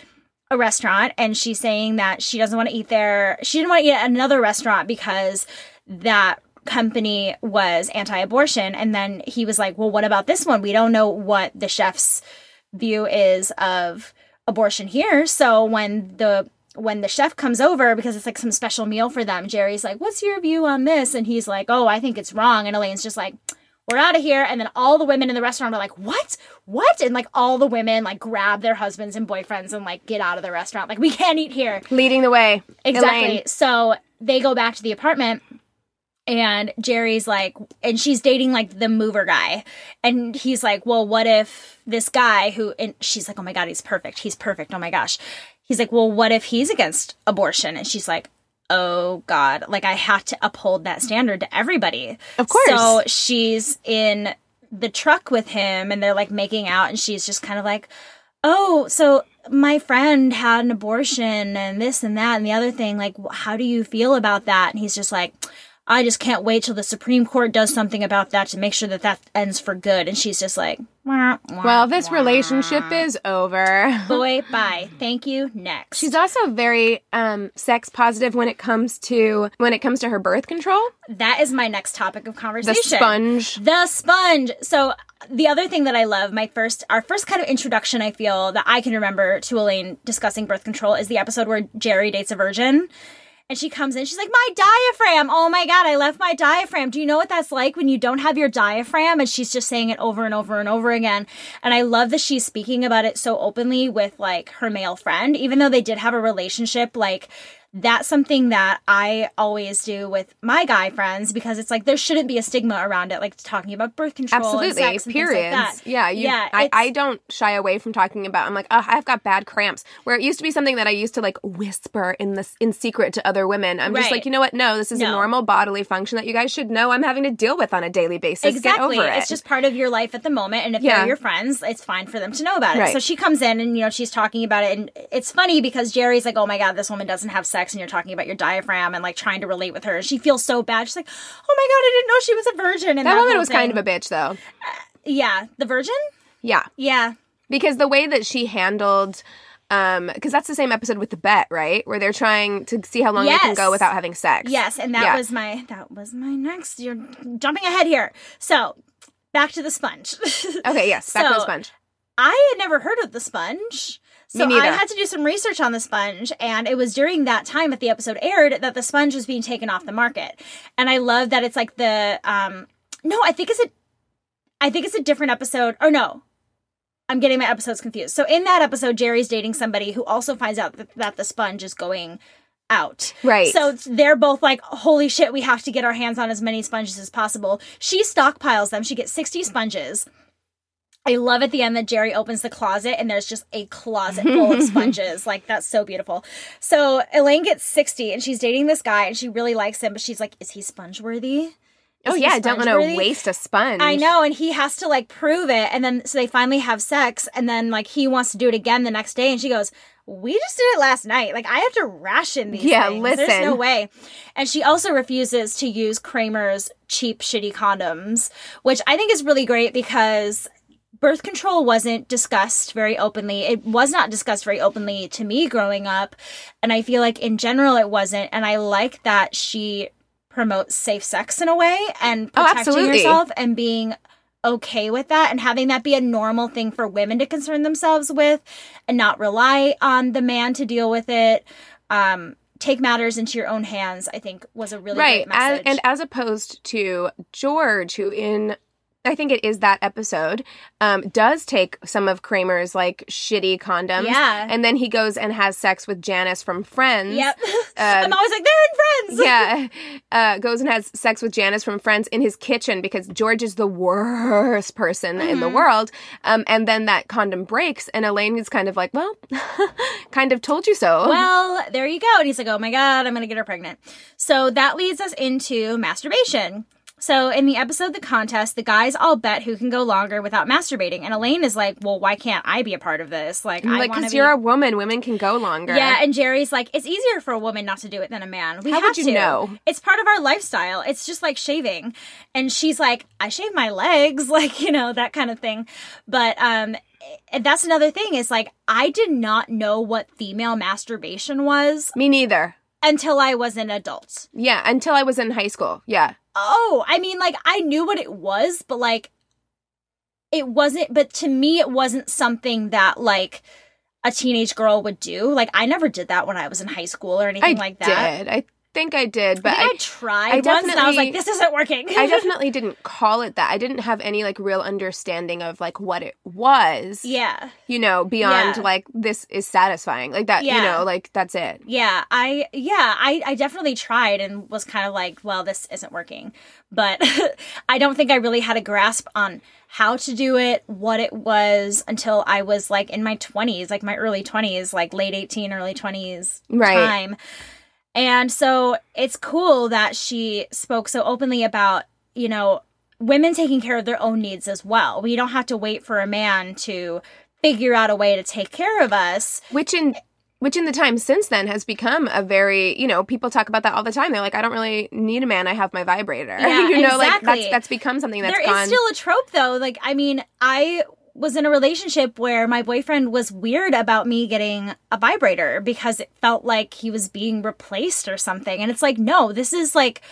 a restaurant and she's saying that she doesn't want to eat there. She didn't want to eat at another restaurant because that company was anti-abortion and then he was like well what about this one we don't know what the chef's view is of abortion here. So when the when the chef comes over because it's like some special meal for them jerry's like what's your view on this? And he's like oh i think it's wrong. And elaine's just like we're out of here. And then all the women in the restaurant are like what? What? And like all the women like grab their husbands and boyfriends and like get out of the restaurant. Like we can't eat here. Leading the way. Exactly. Elaine. So they go back to the apartment and Jerry's like and she's dating like the mover guy and he's like, "Well, what if this guy who and she's like, "Oh my god, he's perfect. He's perfect. Oh my gosh." He's like, "Well, what if he's against abortion?" And she's like, "Oh god, like I have to uphold that standard to everybody." Of course. So she's in the truck with him and they're like making out and she's just kind of like, "Oh, so my friend had an abortion and this and that and the other thing like how do you feel about that and he's just like i just can't wait till the supreme court does something about that to make sure that that ends for good and she's just like "Wah, wah, Well, this wah. relationship is over. boy bye thank you next She's also very um, sex positive when it comes to when it comes to her birth control. that is my next topic of conversation. The sponge. The sponge. So the other thing that I love, my first, our first kind of introduction, I feel that I can remember to Elaine discussing birth control is the episode where Jerry dates a virgin. And she comes in, she's like, My diaphragm. Oh my God, I left my diaphragm. Do you know what that's like when you don't have your diaphragm? And she's just saying it over and over and over again. And I love that she's speaking about it so openly with like her male friend, even though they did have a relationship. Like, that's something that I always do with my guy friends because it's like there shouldn't be a stigma around it, like talking about birth control. and Absolutely. sex and things like that. yeah. You, yeah. I, I don't shy away from talking about. I'm like, oh, I've got bad cramps. Where it used to be something that I used to like whisper in this in secret to other women. I'm just like, you know what? No, this is a normal bodily function that you guys should know. I'm having to deal with on a daily basis. Exactly. It. It's just part of your life at the moment. And if Yeah. they're your friends, it's fine for them to know about it. Right. So she comes in and, you know, she's talking about it. And it's funny because Jerry's like, oh my God, this woman doesn't have sex. And you're talking about your diaphragm and like trying to relate with her. And she feels so bad. She's like, oh my God, I didn't know she was a virgin. And that woman whole was kind of a bitch, though. Yeah. The virgin? Yeah. Yeah. because the way that she handled um because that's the same episode with the bet right where they're trying to see how long they can go without having sex Yes, and that Yeah. was my that was my next. You're jumping ahead here. So back to the sponge. okay yes back to the sponge I had never heard of the sponge. So I had to do some research on the sponge, and it was during that time that the episode aired that the sponge was being taken off the market. And I love that it's like the um no, I think it's a I think it's a different episode. Or no. I'm getting my episodes confused. So in that episode, Jerry's dating somebody who also finds out that, that the sponge is going out. Right. So they're both like, holy shit, we have to get our hands on as many sponges as possible. She stockpiles them. She gets 60 sponges. I love at the end that Jerry opens the closet and there's just a closet full of sponges. Like, that's so beautiful. So Elaine gets 60 and she's dating this guy and she really likes him, but she's like, is he sponge worthy? oh yeah i don't want to waste a sponge I know, and he has to like prove it, and then so they finally have sex, and then like he wants to do it again the next day, and she goes, "We just did it last night. Like I have to ration these. Yeah, things. There's listen. no way." And she also refuses to use Kramer's cheap, shitty condoms, which I think is really great because birth control wasn't discussed very openly. It was not discussed very openly to me growing up. And I feel like in general it wasn't. And I like that she promotes safe sex in a way and Oh, protecting absolutely. yourself and being okay with that and having that be a normal thing for women to concern themselves with and not rely on the man to deal with it. Um, take matters into your own hands, I think was a really right great as, message. and as opposed to george who in I think it is that episode. Um, does take some of Kramer's like shitty condoms, Yeah. and then he goes and has sex with Janice from Friends. yep. Um, I'm always like, they're in friends. yeah, uh, goes and has sex with Janice from Friends in his kitchen because George is the worst person in Mm-hmm. the world. Um, and then that condom breaks, and Elaine is kind of like, "Well, kind of told you so." Well, there you go. And he's like, oh my God, I'm going to get her pregnant. So that leads us into masturbation. So in the episode The Contest, the guys all bet who can go longer without masturbating. And Elaine is like, well, why can't I be a part of this? Like, I like wanna because be- you're a woman, women can go longer. Yeah, and Jerry's like, it's easier for a woman not to do it than a man. We How have to. know? It's part of our lifestyle. It's just like shaving. And she's like, I shave my legs, like, you know, that kind of thing. But um and that's another thing is like I did not know what female masturbation was me neither. until I was an adult. Yeah, until I was in high school. Yeah, Oh, I mean, like, I knew what it was, but like, it wasn't, but to me, it wasn't something that like a teenage girl would do. Like, I never did that when I was in high school or anything I like that. did. I think I did, but I, think I, I, tried I once and I was like, this isn't working. I definitely didn't call it that. I didn't have any like real understanding of like what it was. yeah. You know, beyond Yeah. like this is satisfying. Like that, yeah. you know, like that's it. Yeah, I yeah, I I definitely tried and was kind of like, well, this isn't working. But I don't think I really had a grasp on how to do it, what it was until I was like in my 20s, like my early 20s, like late 18, early 20s Right. time. And so it's cool that she spoke so openly about, you know, women taking care of their own needs as well. We don't have to wait for a man to figure out a way to take care of us. Which in which in the time since then has become a very, you know, people talk about that all the time. They're like, I don't really need a man. I have my vibrator. Yeah, you know, like exactly. that's that's become something that's There is gone. still a trope though. Like, I mean, I was in a relationship where my boyfriend was weird about me getting a vibrator because it felt like he was being replaced or something. And it's like, no, this is like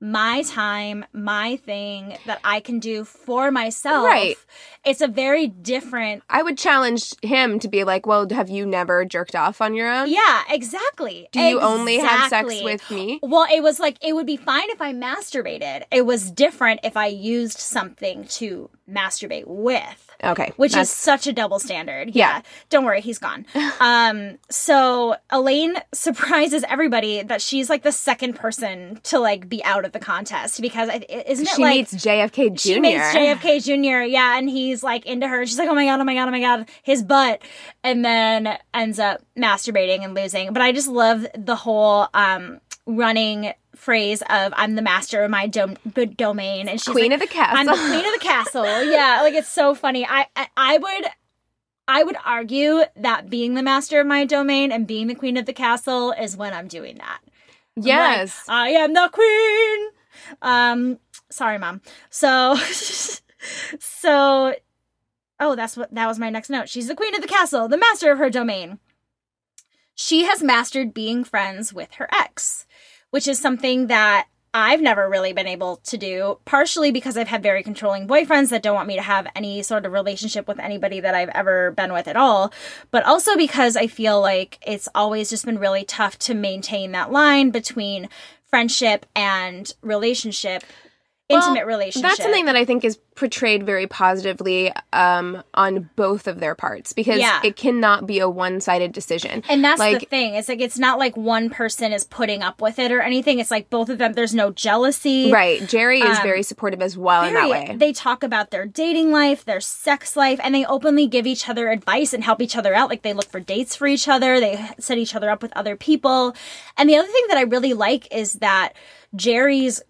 my time, my thing that I can do for myself. Right. It's a very different I would challenge him to be like, well, have you never jerked off on your own? Yeah, exactly. Do you only have sex with me? Well, it was like it would be fine if I masturbated. It was different if I used something to masturbate with. Okay. which that's- is such a double standard. Yeah. Yeah. Don't worry, he's gone. um so Elaine surprises everybody that she's like the second person to like be out of the contest because isn't it she like meets JFK Jr. she meets JFK Jr. Yeah, and he's like into her. She's like, "Oh my god, oh my god, oh my god, his butt," and then ends up masturbating and losing. But I just love the whole um running phrase of "I'm the master of my dom- domain," and she's Queen like, of the castle. I'm the queen of the castle. Yeah, like it's so funny. I I, I would. I would argue that being the master of my domain and being the queen of the castle is when I'm doing that. I'm like, yes. I am the queen. Um, sorry, mom. So, so, oh, that's what that was my next note. She's the queen of the castle, the master of her domain. She has mastered being friends with her ex, which is something that I've never really been able to do, partially because I've had very controlling boyfriends that don't want me to have any sort of relationship with anybody that I've ever been with at all, but also because I feel like it's always just been really tough to maintain that line between friendship and relationship, intimate relationship. That's something that I think is portrayed very positively um, on both of their parts because Yeah. it cannot be a one-sided decision. And that's the thing. It's like it's not like one person is putting up with it or anything. It's like both of them. There's no jealousy. right, Jerry is Um, very supportive as well in that way. They talk about their dating life, their sex life, and they openly give each other advice and help each other out. Like they look for dates for each other, they set each other up with other people. And the other thing that I really like is that Jerry's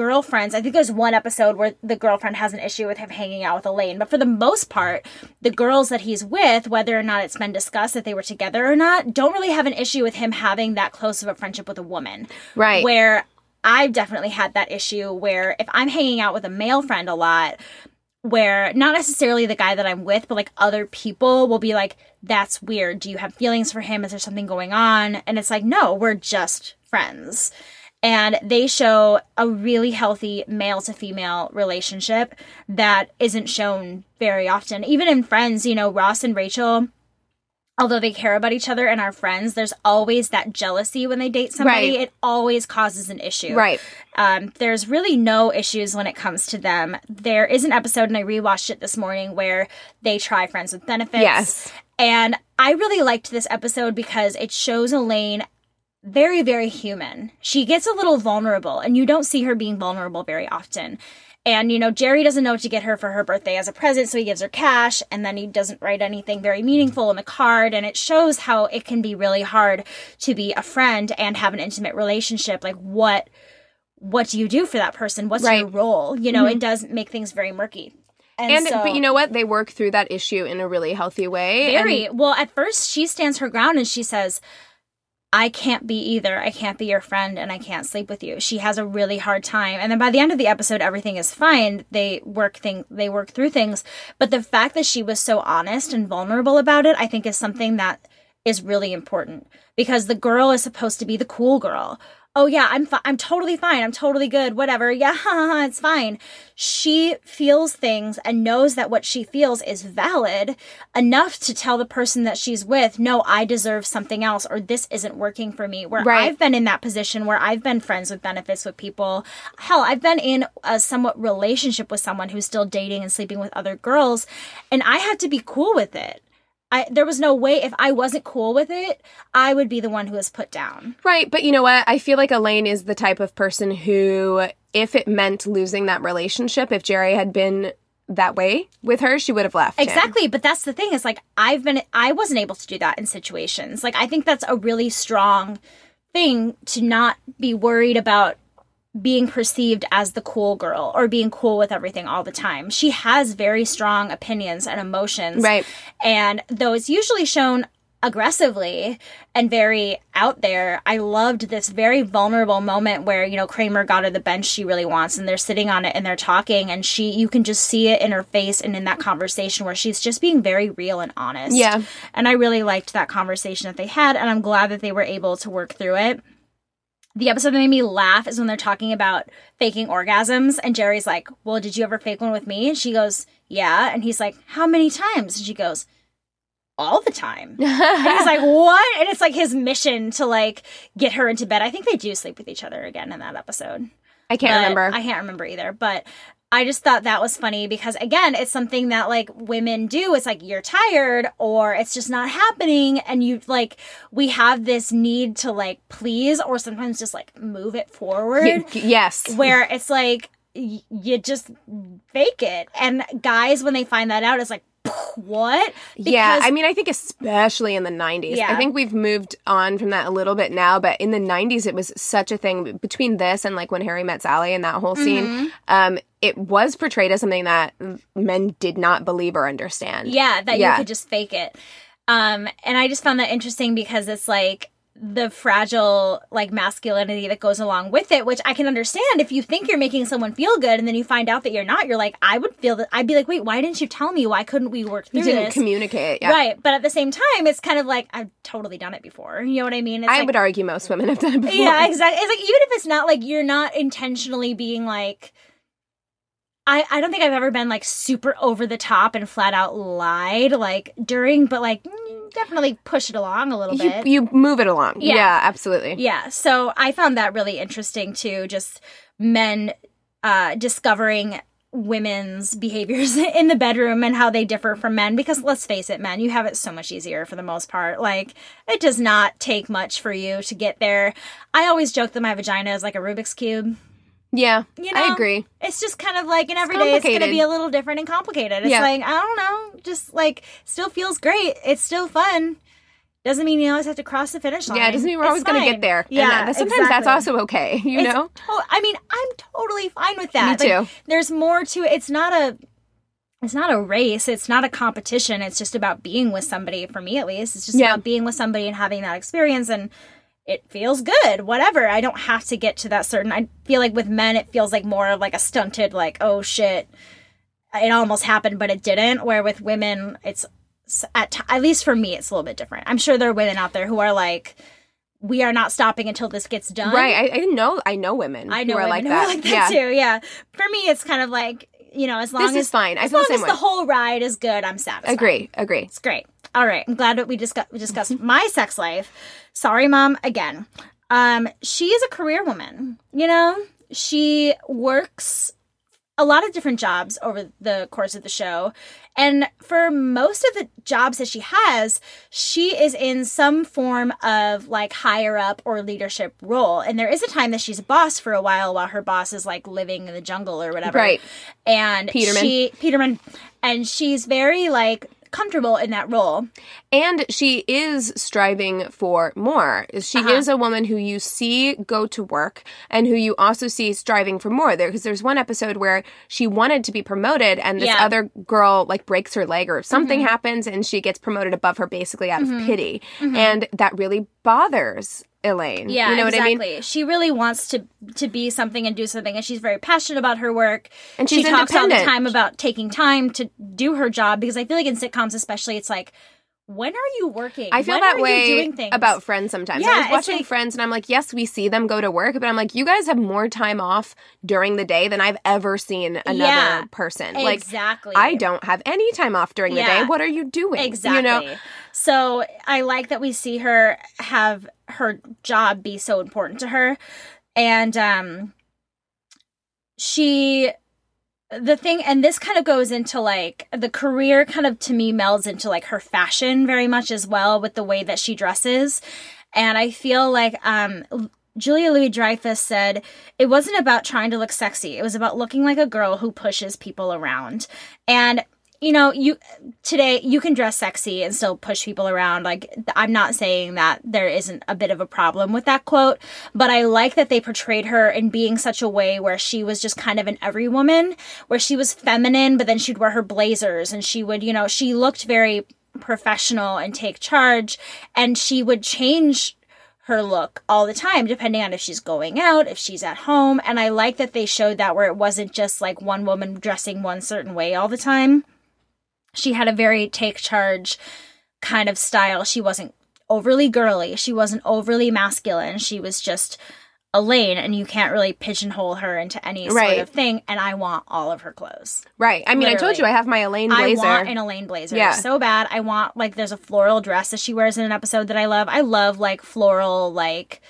girlfriends, I think there's one episode where the girlfriend has an issue with him hanging out with Elaine, but for the most part, the girls that he's with, whether or not it's been discussed that they were together or not, don't really have an issue with him having that close of a friendship with a woman right. where I've definitely had that issue where if I'm hanging out with a male friend a lot, where not necessarily the guy that I'm with, but like other people will be like, that's weird. Do you have feelings for him? Is there something going on? And it's like, no, we're just friends. And they show a really healthy male to female relationship that isn't shown very often. Even in friends, you know, Ross and Rachel, although they care about each other and are friends, there's always that jealousy when they date somebody. Right. It always causes an issue. right. Um, there's really no issues when it comes to them. There is an episode, and I rewatched it this morning, where they try friends with benefits. Yes. And I really liked this episode because it shows Elaine very, very human. She gets a little vulnerable, and you don't see her being vulnerable very often. And, you know, Jerry doesn't know what to get her for her birthday as a present, so he gives her cash, and then he doesn't write anything very meaningful in the card. And it shows how it can be really hard to be a friend and have an intimate relationship. Like, what what do you do for that person? What's Right. your role? You know, it mm-hmm. does make things very murky. And, And so, but you know what? They work through that issue in a really healthy way. very and- well. At first, she stands her ground and she says, "I can't be either. I can't be your friend, and I can't sleep with you." She has a really hard time, and then by the end of the episode, everything is fine. They work thing. They work through things, but the fact that she was so honest and vulnerable about it, I think, is something that is really important because the girl is supposed to be the cool girl. Oh yeah, I'm fi- I'm totally fine. I'm totally good. Whatever. Yeah, it's fine. She feels things and knows that what she feels is valid enough to tell the person that she's with, "No, I deserve something else or this isn't working for me." Where Right. I've been in that position where I've been friends with benefits with people. Hell, I've been in a somewhat relationship with someone who's still dating and sleeping with other girls, and I had to be cool with it. I, there was no way if I wasn't cool with it, I would be the one who was put down. Right, but you know what? I feel like Elaine is the type of person who, if it meant losing that relationship, if Jerry had been that way with her, she would have left. him. Exactly, but that's the thing is like I've been I wasn't able to do that in situations. Like I think that's a really strong thing to not be worried about being perceived as the cool girl or being cool with everything all the time. She has very strong opinions and emotions. Right. And though it's usually shown aggressively and very out there, I loved this very vulnerable moment where, you know, Kramer got her the bench she really wants and they're sitting on it and they're talking and she you can just see it in her face and in that conversation where she's just being very real and honest. Yeah. And I really liked that conversation that they had and I'm glad that they were able to work through it. The episode that made me laugh is when they're talking about faking orgasms, and Jerry's like, Well, did you ever fake one with me? And she goes, Yeah. And he's like, How many times? And she goes, All the time. and he's like, What? And it's like his mission to like get her into bed. I think they do sleep with each other again in that episode. I can't But remember. I can't remember either. But I just thought that was funny because again, it's something that like women do. It's like you're tired or it's just not happening and you like we have this need to like please or sometimes just like move it forward yes. where it's like y- you just fake it. And guys when they find that out it's like what? yeah, I mean, I think especially in the 90s. Yeah. I think we've moved on from that a little bit now, but in the 90s, it was such a thing between this and like when Harry met Sally and that whole scene. Mm-hmm. Um, it was portrayed as something that men did not believe or understand. Yeah, that Yeah. you could just fake it. Um, and I just found that interesting because it's like the fragile like masculinity that goes along with it, which I can understand if you think you're making someone feel good and then you find out that you're not, you're like, I would feel that I'd be like, wait, why didn't you tell me? Why couldn't we work through You didn't this? communicate. Yeah. Right. But at the same time, it's kind of like I've totally done it before. You know what I mean? It's I like, would argue most women have done it before. yeah, exactly. It's like even if it's not like you're not intentionally being like I, I don't think I've ever been like super over the top and flat out lied like during, but like mm, definitely push it along a little You, bit. you move it along. Yeah. Yeah, absolutely. yeah, so I found that really interesting too. Just men uh, discovering women's behaviors in the bedroom and how they differ from men. Because let's face it, men, you have it so much easier for the most part. Like it does not take much for you to get there. I always joke that my vagina is like a Rubik's cube. Yeah, You know, I agree. It's just kind of like, and every day it's going to be a little different and complicated. It's Yeah. like, I don't know, just like, still feels great. It's still fun. Doesn't mean you always have to cross the finish line. Yeah, it doesn't mean we're It's always going to get there. And uh, Yeah, that- sometimes that's also okay. You It's know. to- I mean, I'm totally fine with that. Me Like, too. there's more to it. It's not a. It's not a race. It's not a competition. It's just about being with somebody. For me, at least, it's just Yeah. about being with somebody and having that experience, and it feels good. Whatever. I don't have to get to that certain. I feel like with men, it feels like more of like a stunted, like oh shit, it almost happened, but it didn't. Where with women, it's at t- at least for me, it's a little bit different. I'm sure there are women out there who are like, we are not stopping until this gets done. Right. I, I know. I know women. I know who are women like who that. like that yeah. too. Yeah. For me, it's kind of like you know, as long This as fine. I as feel the long same as way. the whole ride is good, I'm satisfied. Agree. Agree. It's great. All right. I'm glad that we discussed we discussed my sex life. Sorry, mom. Again, um, she is a career woman. You know, she works a lot of different jobs over the course of the show. And for most of the jobs that she has, she is in some form of like higher up or leadership role. And there is a time that she's a boss for a while while her boss is like living in the jungle or whatever. Right. And Peterman. she Peterman and she's very like comfortable in that role. And she is striving for more. She Uh-huh. is a woman who you see go to work and who you also see striving for more there. Because there's one episode where she wanted to be promoted and this Yeah. Mm-hmm. other girl like breaks her leg or something happens and she gets promoted above her basically out of pity. And that really bothers Elaine. Yeah, You know exactly. what I mean? She really wants to to be something and do something, and she's very passionate about her work. And she talks all the time about taking time to do her job because I feel like in sitcoms, especially, it's like, when are you working? I feel When that are way doing things? about Friends sometimes. Yeah, I was watching like- Friends and I'm like, yes, we see them go to work, but I'm like, you guys have more time off during the day than I've ever seen another Yeah, person. Like, exactly. I don't have any time off during the Yeah. day. What are you doing? Exactly. You know? So I like that we see her have her job be so important to her. And um she the thing and this kind of goes into like the career kind of to me melds into like her fashion very much as well with the way that she dresses. And I feel like um Julia Louis Dreyfus said it wasn't about trying to look sexy. It was about looking like a girl who pushes people around. And you know, you today you can dress sexy and still push people around. Like I'm not saying that there isn't a bit of a problem with that quote, but I like that they portrayed her in being such a way where she was just kind of an every woman, where she was feminine, but then she'd wear her blazers and she would, you know, she looked very professional and take charge and she would change her look all the time, depending on if she's going out, if she's at home. And I like that they showed that where it wasn't just like one woman dressing one certain way all the time. She had a very take charge kind of style. She wasn't overly girly, she wasn't overly masculine. She was just Elaine, and you can't really pigeonhole her into any sort of thing. And I want all of her clothes. Right. I mean, I told you I have my Elaine blazer. I want an Elaine blazer Yeah. so bad. I want like there's a floral dress that she wears in an episode that I love. I love like floral like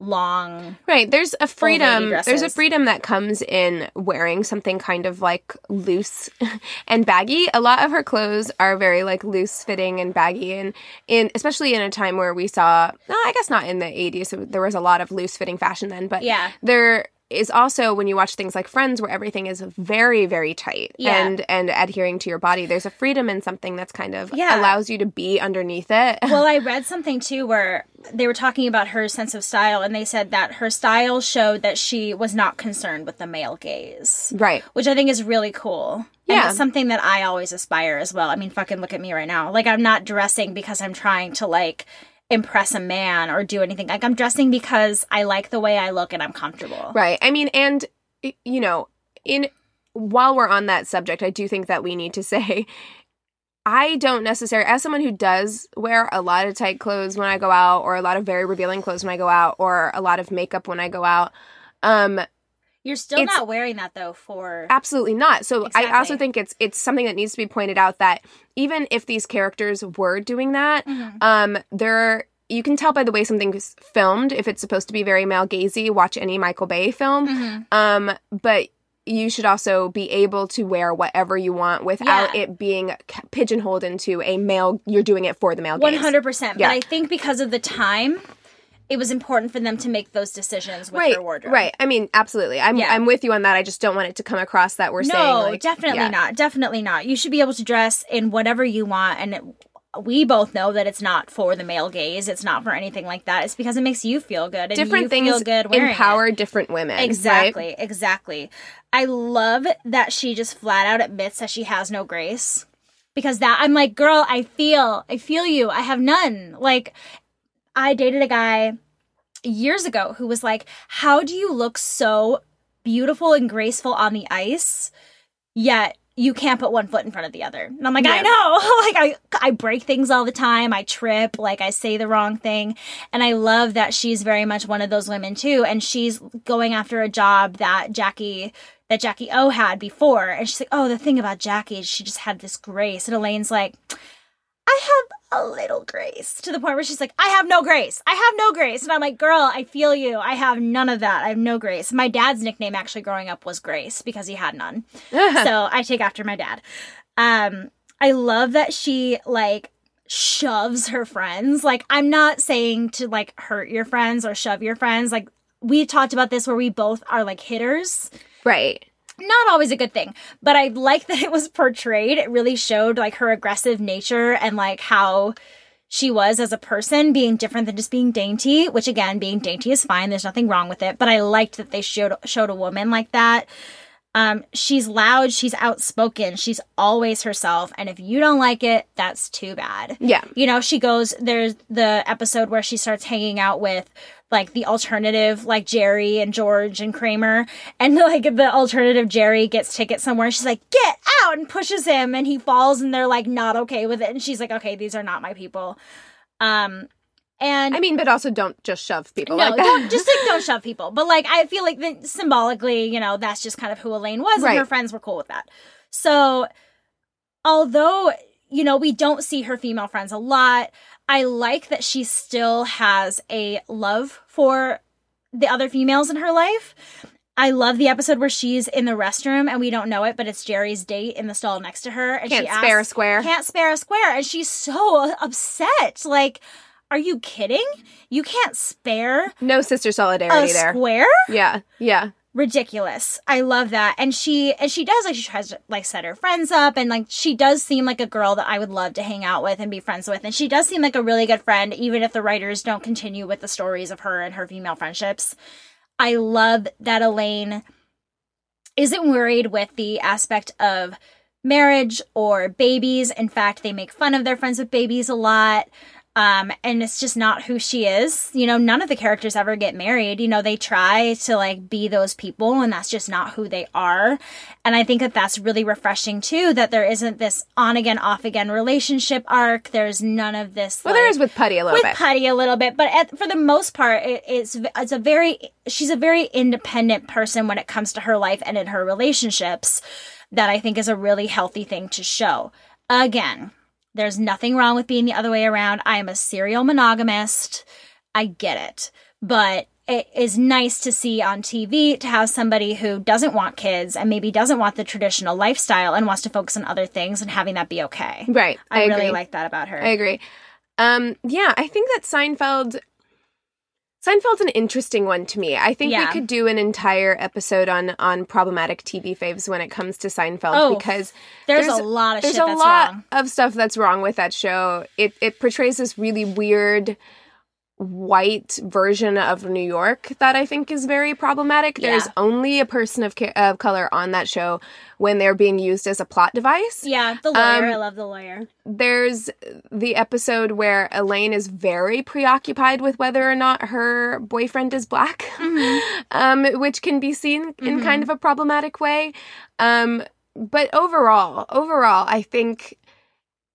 long. Right. There's a freedom. There's a freedom that comes in wearing something kind of like loose and baggy. A lot of her clothes are very like loose fitting and baggy, and in especially in a time where we saw. No, I guess not in the 80s. So there was a lot of loose fitting fashion then, but Yeah. there is also when you watch things like Friends, where everything is very very tight Yeah. and and adhering to your body. There's a freedom in something that's kind of Yeah. allows you to be underneath it. Well, I read something too where they were talking about her sense of style and they said that her style showed that she was not concerned with the male gaze. right. Which I think is really cool. And Yeah. it's something that I always aspire as well. I mean, fucking look at me right now. Like I'm not dressing because I'm trying to like impress a man or do anything. Like I'm dressing because I like the way I look and I'm comfortable. Right. I mean, and you know, in while we're on that subject, I do think that we need to say I don't necessarily as someone who does wear a lot of tight clothes when I go out or a lot of very revealing clothes when I go out or a lot of makeup when I go out. Um You're still It's- not wearing that though for absolutely not. So I also think it's it's something that needs to be pointed out that even if these characters were doing that, Mhm. um there you can tell by the way something's filmed if it's supposed to be very male gazy, watch any Michael Bay film. Mhm. Um, but you should also be able to wear whatever you want without Yeah. it being pigeonholed into a male. You're doing it for the male. Hundred percent. Yeah. But I think because of the time, it was important for them to make those decisions with Right, their wardrobe. right. I mean, absolutely. I'm Yeah. I'm with you on that. I just don't want it to come across that we're No, saying like definitely yeah. not. Definitely not. You should be able to dress in whatever you want, and it, we both know that it's not for the male gaze. It's not for anything like that. It's because it makes you feel good. And Different you things feel good wearing it. empower different women. right? Exactly, exactly. I love that she just flat out admits that she has no grace. Because that I'm like, girl, I feel, I feel you. I have none. Like, I dated a guy years ago who was like, How do you look so beautiful and graceful on the ice, yet you can't put one foot in front of the other? And I'm like, I know. like I I break things all the time. I trip, like I say the wrong thing. And I love that she's very much one of those women too. And she's going after a job that Jackie that Jackie O had before. And she's like, Oh, the thing about Jackie is she just had this grace. And Elaine's like, I have a little grace to the point where she's like, I have no grace. I have no grace. And I'm like, girl, I feel you. I have none of that. I have no grace. My dad's nickname actually growing up was Grace because he had none. so I take after my dad. Um, I love that she like shoves her friends. Like, I'm not saying to like hurt your friends or shove your friends. Like, we talked about this where we both are like hitters. Right. Not always a good thing but i like that it was portrayed. It really showed like her aggressive nature and like how she was as a person being different than just being dainty which again being dainty is fine. There's nothing wrong with it but i liked that they showed showed a woman like that um she's loud she's outspoken she's always herself and if you don't like it that's too bad. Yeah. you know she goes there's the episode where she starts hanging out with like the alternative like jerry and george and kramer and like the alternative jerry gets tickets somewhere she's like get out! and pushes him and he falls and they're like not okay with it and she's like okay these are not my people. Um and I mean, but also don't just shove people no, like that. don't just like don't shove people. But like I feel like that symbolically, you know, that's just kind of who Elaine was, and Right. her friends were cool with that. So although you know we don't see her female friends a lot, I like that she still has a love for the other females in her life. I love the episode where she's in the restroom and we don't know it, but it's Jerry's date in the stall next to her, and Can't she spare a square. Can't spare a square, and she's so upset. Like, are you kidding? You can't spare no sister a solidarity there. square? Yeah, yeah. Ridiculous. I love that. And she and she does like she tries to like set her friends up and like she does seem like a girl that I would love to hang out with and be friends with. And she does seem like a really good friend, even if the writers don't continue with the stories of her and her female friendships. I love that Elaine isn't worried with the aspect of marriage or babies. In fact, they make fun of their friends with babies a lot. Um, and it's just not who she is. You know, none of the characters ever get married. You know, they try to like be those people, and that's just not who they are. And I think that that's really refreshing too. That there isn't this on again, off again relationship arc. There's none of this. Well, like, there is with Puddy a little with bit. Puddy a little bit, but at, for the most part, it, it's it's a very she's a very independent person when it comes to her life and in her relationships. That I think is a really healthy thing to show. Again, there's nothing wrong with being the other way around. I am a serial monogamist. I get it, but it is nice to see on TV to have somebody who doesn't want kids and maybe doesn't want the traditional lifestyle and wants to focus on other things and having that be okay. right. I, I, really like that about her. I agree. Um, yeah, I think that Seinfeld. Seinfeld's an interesting one to me. I think Yeah. we could do an entire episode on on problematic TV faves when it comes to Seinfeld Oh, because There's, a lot of there's shit a lot wrong. of stuff that's wrong with that show. It it portrays this really weird white version of New York that I think is very problematic. There's only a person of, ca- of color on that show when they're being used as a plot device. Yeah, the lawyer. Um, I love the lawyer. There's the episode where Elaine is very preoccupied with whether or not her boyfriend is black, Mm-hmm. um, which can be seen in kind of a problematic way. Um, but overall, overall, I think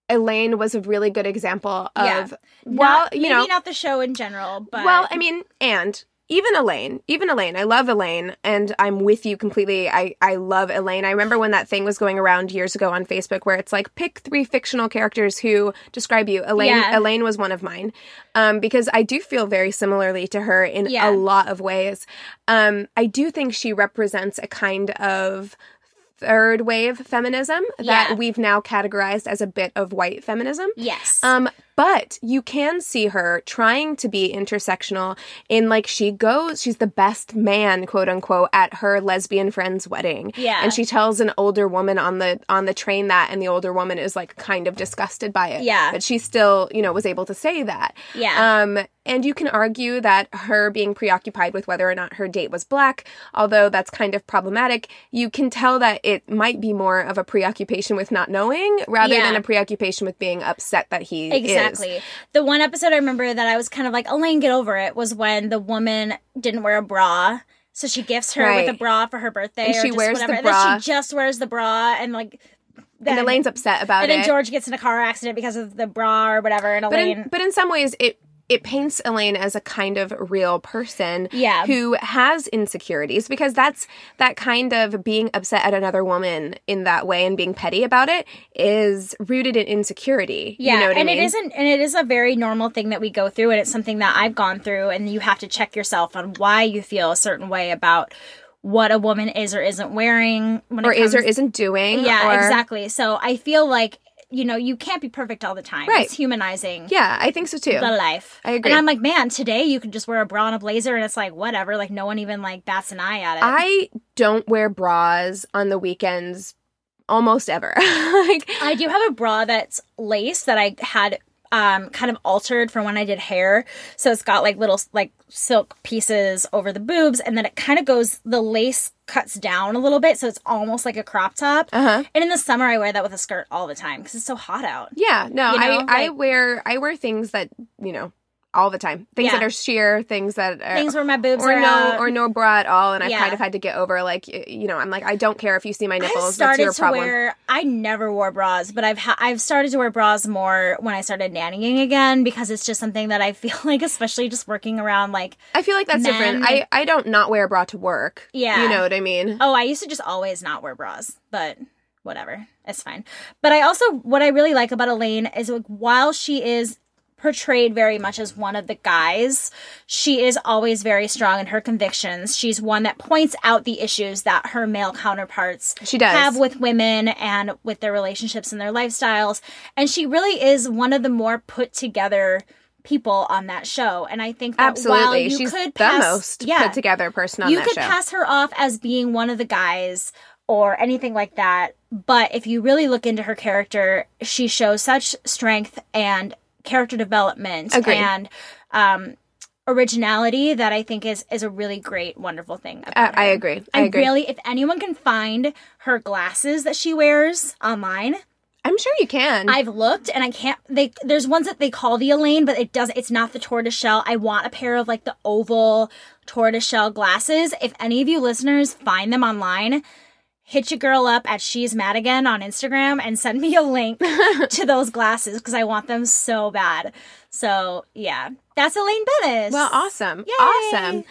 Elaine was a really good example of Yeah. well, Not, you maybe know, not the show in general, but well, I mean, and even Elaine, even Elaine, I love Elaine, and I'm with you completely. I I love Elaine. I remember when that thing was going around years ago on Facebook, where it's like pick three fictional characters who describe you. Elaine, Yeah. Elaine was one of mine, um, because I do feel very similarly to her in Yeah. a lot of ways. Um, I do think she represents a kind of third wave feminism that Yeah. we've now categorized as a bit of white feminism. yes, Um, but you can see her trying to be intersectional in like she goes, she's the best man, quote unquote, at her lesbian friend's wedding. Yeah. And she tells an older woman on the on the train that and the older woman is like kind of disgusted by it. Yeah. But she still, you know, was able to say that. Yeah. Um, and you can argue that her being preoccupied with whether or not her date was black, although that's kind of problematic, you can tell that it might be more of a preoccupation with not knowing rather Yeah. than a preoccupation with being upset that he is. Exactly. The one episode I remember that I was kind of like, Elaine, get over it, was when the woman didn't wear a bra. So she gifts her Right. with a bra for her birthday. And or she wears the whatever. And bra. then she just wears the bra and like. And then- Elaine's upset about it. and then. George gets in a car accident because of the bra or whatever. And but Elaine. in, but in some ways, it it paints Elaine as a kind of real person Yeah. who has insecurities because that's that kind of being upset at another woman in that way and being petty about it is rooted in insecurity. Yeah, you know what and I mean? it isn't, and it is a very normal thing that we go through, and it's something that I've gone through, and you have to check yourself on why you feel a certain way about what a woman is or isn't wearing, or is or isn't doing. Yeah, or, exactly. So I feel like you know, you can't be perfect all the time. Right. It's humanizing Yeah, I think so too. the life. I agree. And I'm like, man, today you could just wear a bra and a blazer and it's like whatever. Like no one even like bats an eye at it. I don't wear bras on the weekends almost ever. like I do have a bra that's lace that I had um kind of altered from when I did hair. So it's got like little like silk pieces over the boobs and then it kind of goes the lace cuts down a little bit so it's almost like a crop top. Uh-huh. And in the summer I wear that with a skirt all the time cuz it's so hot out. yeah, no, You know, I I wear I wear things that, you know, all the time. Things Yeah. that are sheer, things that are Things where my boobs or are no out. or no bra at all and I've Yeah. kind of had to get over like you know, I'm like I don't care if you see my nipples, that's started your to problem. wear. I never wore bras, but I've ha- I've started to wear bras more when I started nannying again because it's just something that I feel like, especially just working around like I feel like that's different. I I don't not wear a bra to work. Yeah. You know what I mean? Oh, I used to just always not wear bras, but whatever. It's fine. But I also, what I really like about Elaine is like, while she is portrayed very much as one of the guys, she is always very strong in her convictions. She's one that points out the issues that her male counterparts She does. have with women and with their relationships and their lifestyles. And she really is one of the more put together people on that show. And I think that Absolutely. you She's could the most yeah, put together person on you could show. pass her off as being one of the guys or anything like that but if you really look into her character she shows such strength and character development Agreed. and um originality that i think is is a really great wonderful thing I, about I agree. I and agree. really if anyone can find her glasses that she wears online I'm sure you can. I've looked and I can't. They there's ones that they call the Elaine, but it does. It's not the tortoiseshell. I want a pair of like the oval tortoiseshell glasses. If any of you listeners find them online, hit your girl up at she's mad again on Instagram and send me a link to those glasses because I want them so bad. So yeah, that's Elaine Benes. Well, awesome. Yay. Awesome.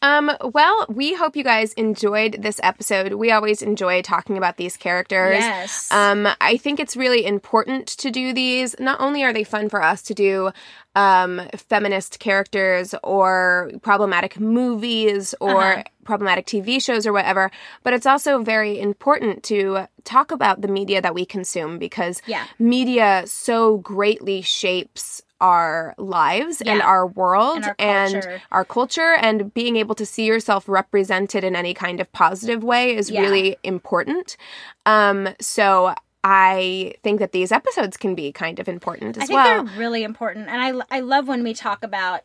Um, well, we hope you guys enjoyed this episode. We always enjoy talking about these characters. Yes. Um, I think it's really important to do these. Not only are they fun for us to do um, feminist characters or problematic movies or Uh-huh. problematic TV shows or whatever, but it's also very important to talk about the media that we consume because Yeah. media so greatly shapes our lives and our world And our and culture. our culture and being able to see yourself represented in any kind of positive way is Yeah. really important. Um, so I think that these episodes can be kind of important as I think well. they're really important, and I I love when we talk about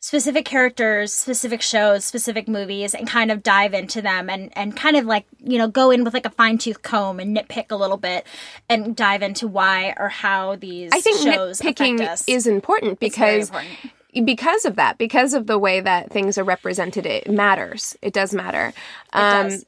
specific characters, specific shows, specific movies, and kind of dive into them and and kind of like you know go in with like a fine tooth comb and nitpick a little bit and dive into why or how these I think shows nitpicking is important because important. because of that, because of the way that things are represented, it matters. It does matter. Um, does.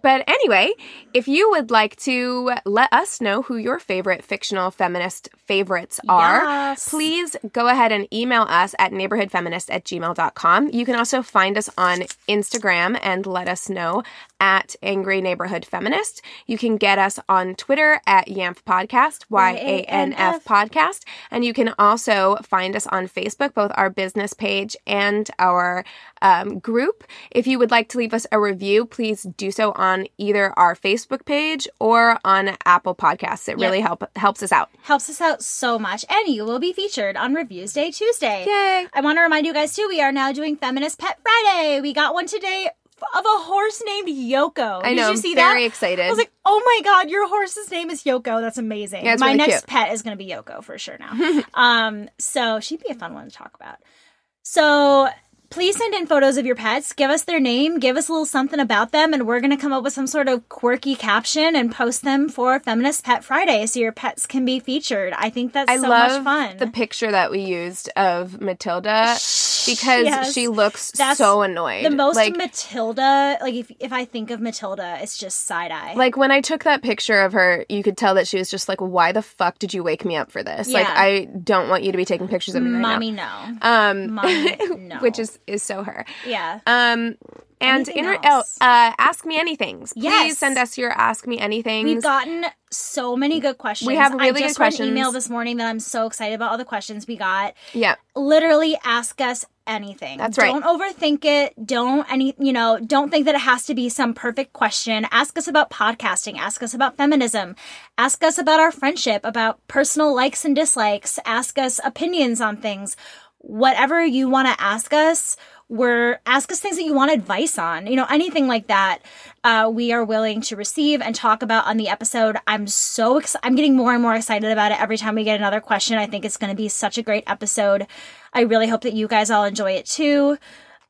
But anyway, if you would like to let us know who your favorite fictional feminist favorites are, Yes. please go ahead and email us at neighborhoodfeminist at gmail.com. You can also find us on Instagram and let us know at Angry Neighborhood Feminist. You can get us on Twitter at YANF Podcast, Y A N F Podcast. And you can also find us on Facebook, both our business page and our um, group. If you would like to leave us a review, please do so on either our Facebook page or on Apple Podcasts. It really help, helps us out. helps us out so much, and you will be featured on Reviews Day Tuesday. Yay! I want to remind you guys too, we are now doing Feminist Pet Friday. We got one today of a horse named Yoko. I Did know. you I'm see very that? excited. I was like, oh my god, your horse's name is Yoko. That's amazing. Yeah, My really next cute. pet is going to be Yoko for sure now. um, so she'd be a fun one to talk about. So please send in photos of your pets. Give us their name. Give us a little something about them, and we're going to come up with some sort of quirky caption and post them for Feminist Pet Friday, so your pets can be featured. I think that's I so much fun. the picture that we used of Matilda because Yes. she looks That's so annoyed. the most like, Matilda. Like if if I think of Matilda, it's just side eye. like when I took that picture of her, you could tell that she was just like, "Why the fuck did you wake me up for this? Like, I don't want you to be taking pictures of me right mommy, now." no. Um, Mommy, no. which is is so her. Yeah. Um, And Anything in, oh, uh, ask me anythings. Please Yes. send us your ask me anything. We've gotten so many good questions. We have I really just good read an email this morning that I'm so excited about all the questions we got. yeah. Literally ask us anything. That's right. Don't overthink it. Don't any you know, don't think that it has to be some perfect question. Ask us about podcasting, ask us about feminism, ask us about our friendship, about personal likes and dislikes, ask us opinions on things. Whatever you want to ask us, we're ask us things that you want advice on. You know anything like that uh, we are willing to receive and talk about on the episode. I'm so ex- i'm getting more and more excited about it every time we get another question. I think it's going to be such a great episode. I really hope that you guys all enjoy it too.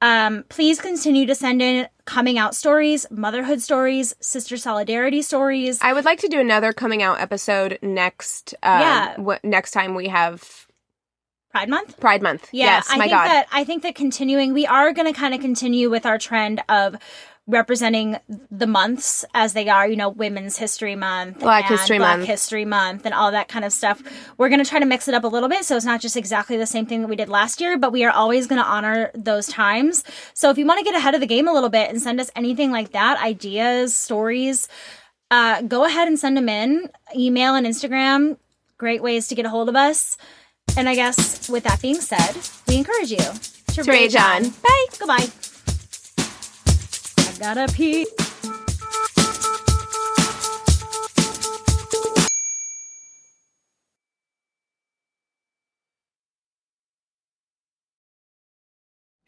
Um, please continue to send in coming out stories motherhood stories sister solidarity stories. I would like to do another coming out episode next. Um, Yeah. wh- next time we have pride month Pride Month. Yeah, yes, I my think God. that I think that continuing, we are going to kind of continue with our trend of representing the months as they are. You know, Women's History Month, Black and History Black Month. History Month, and all that kind of stuff. We're going to try to mix it up a little bit, so it's not just exactly the same thing that we did last year. But we are always going to honor those times. So if you want to get ahead of the game a little bit and send us anything like that, ideas, stories. Uh, go ahead and send them in. Email and Instagram, great ways to get a hold of us. And I guess with that being said, we encourage you to, To rage on. Bye. Goodbye. I gotta pee.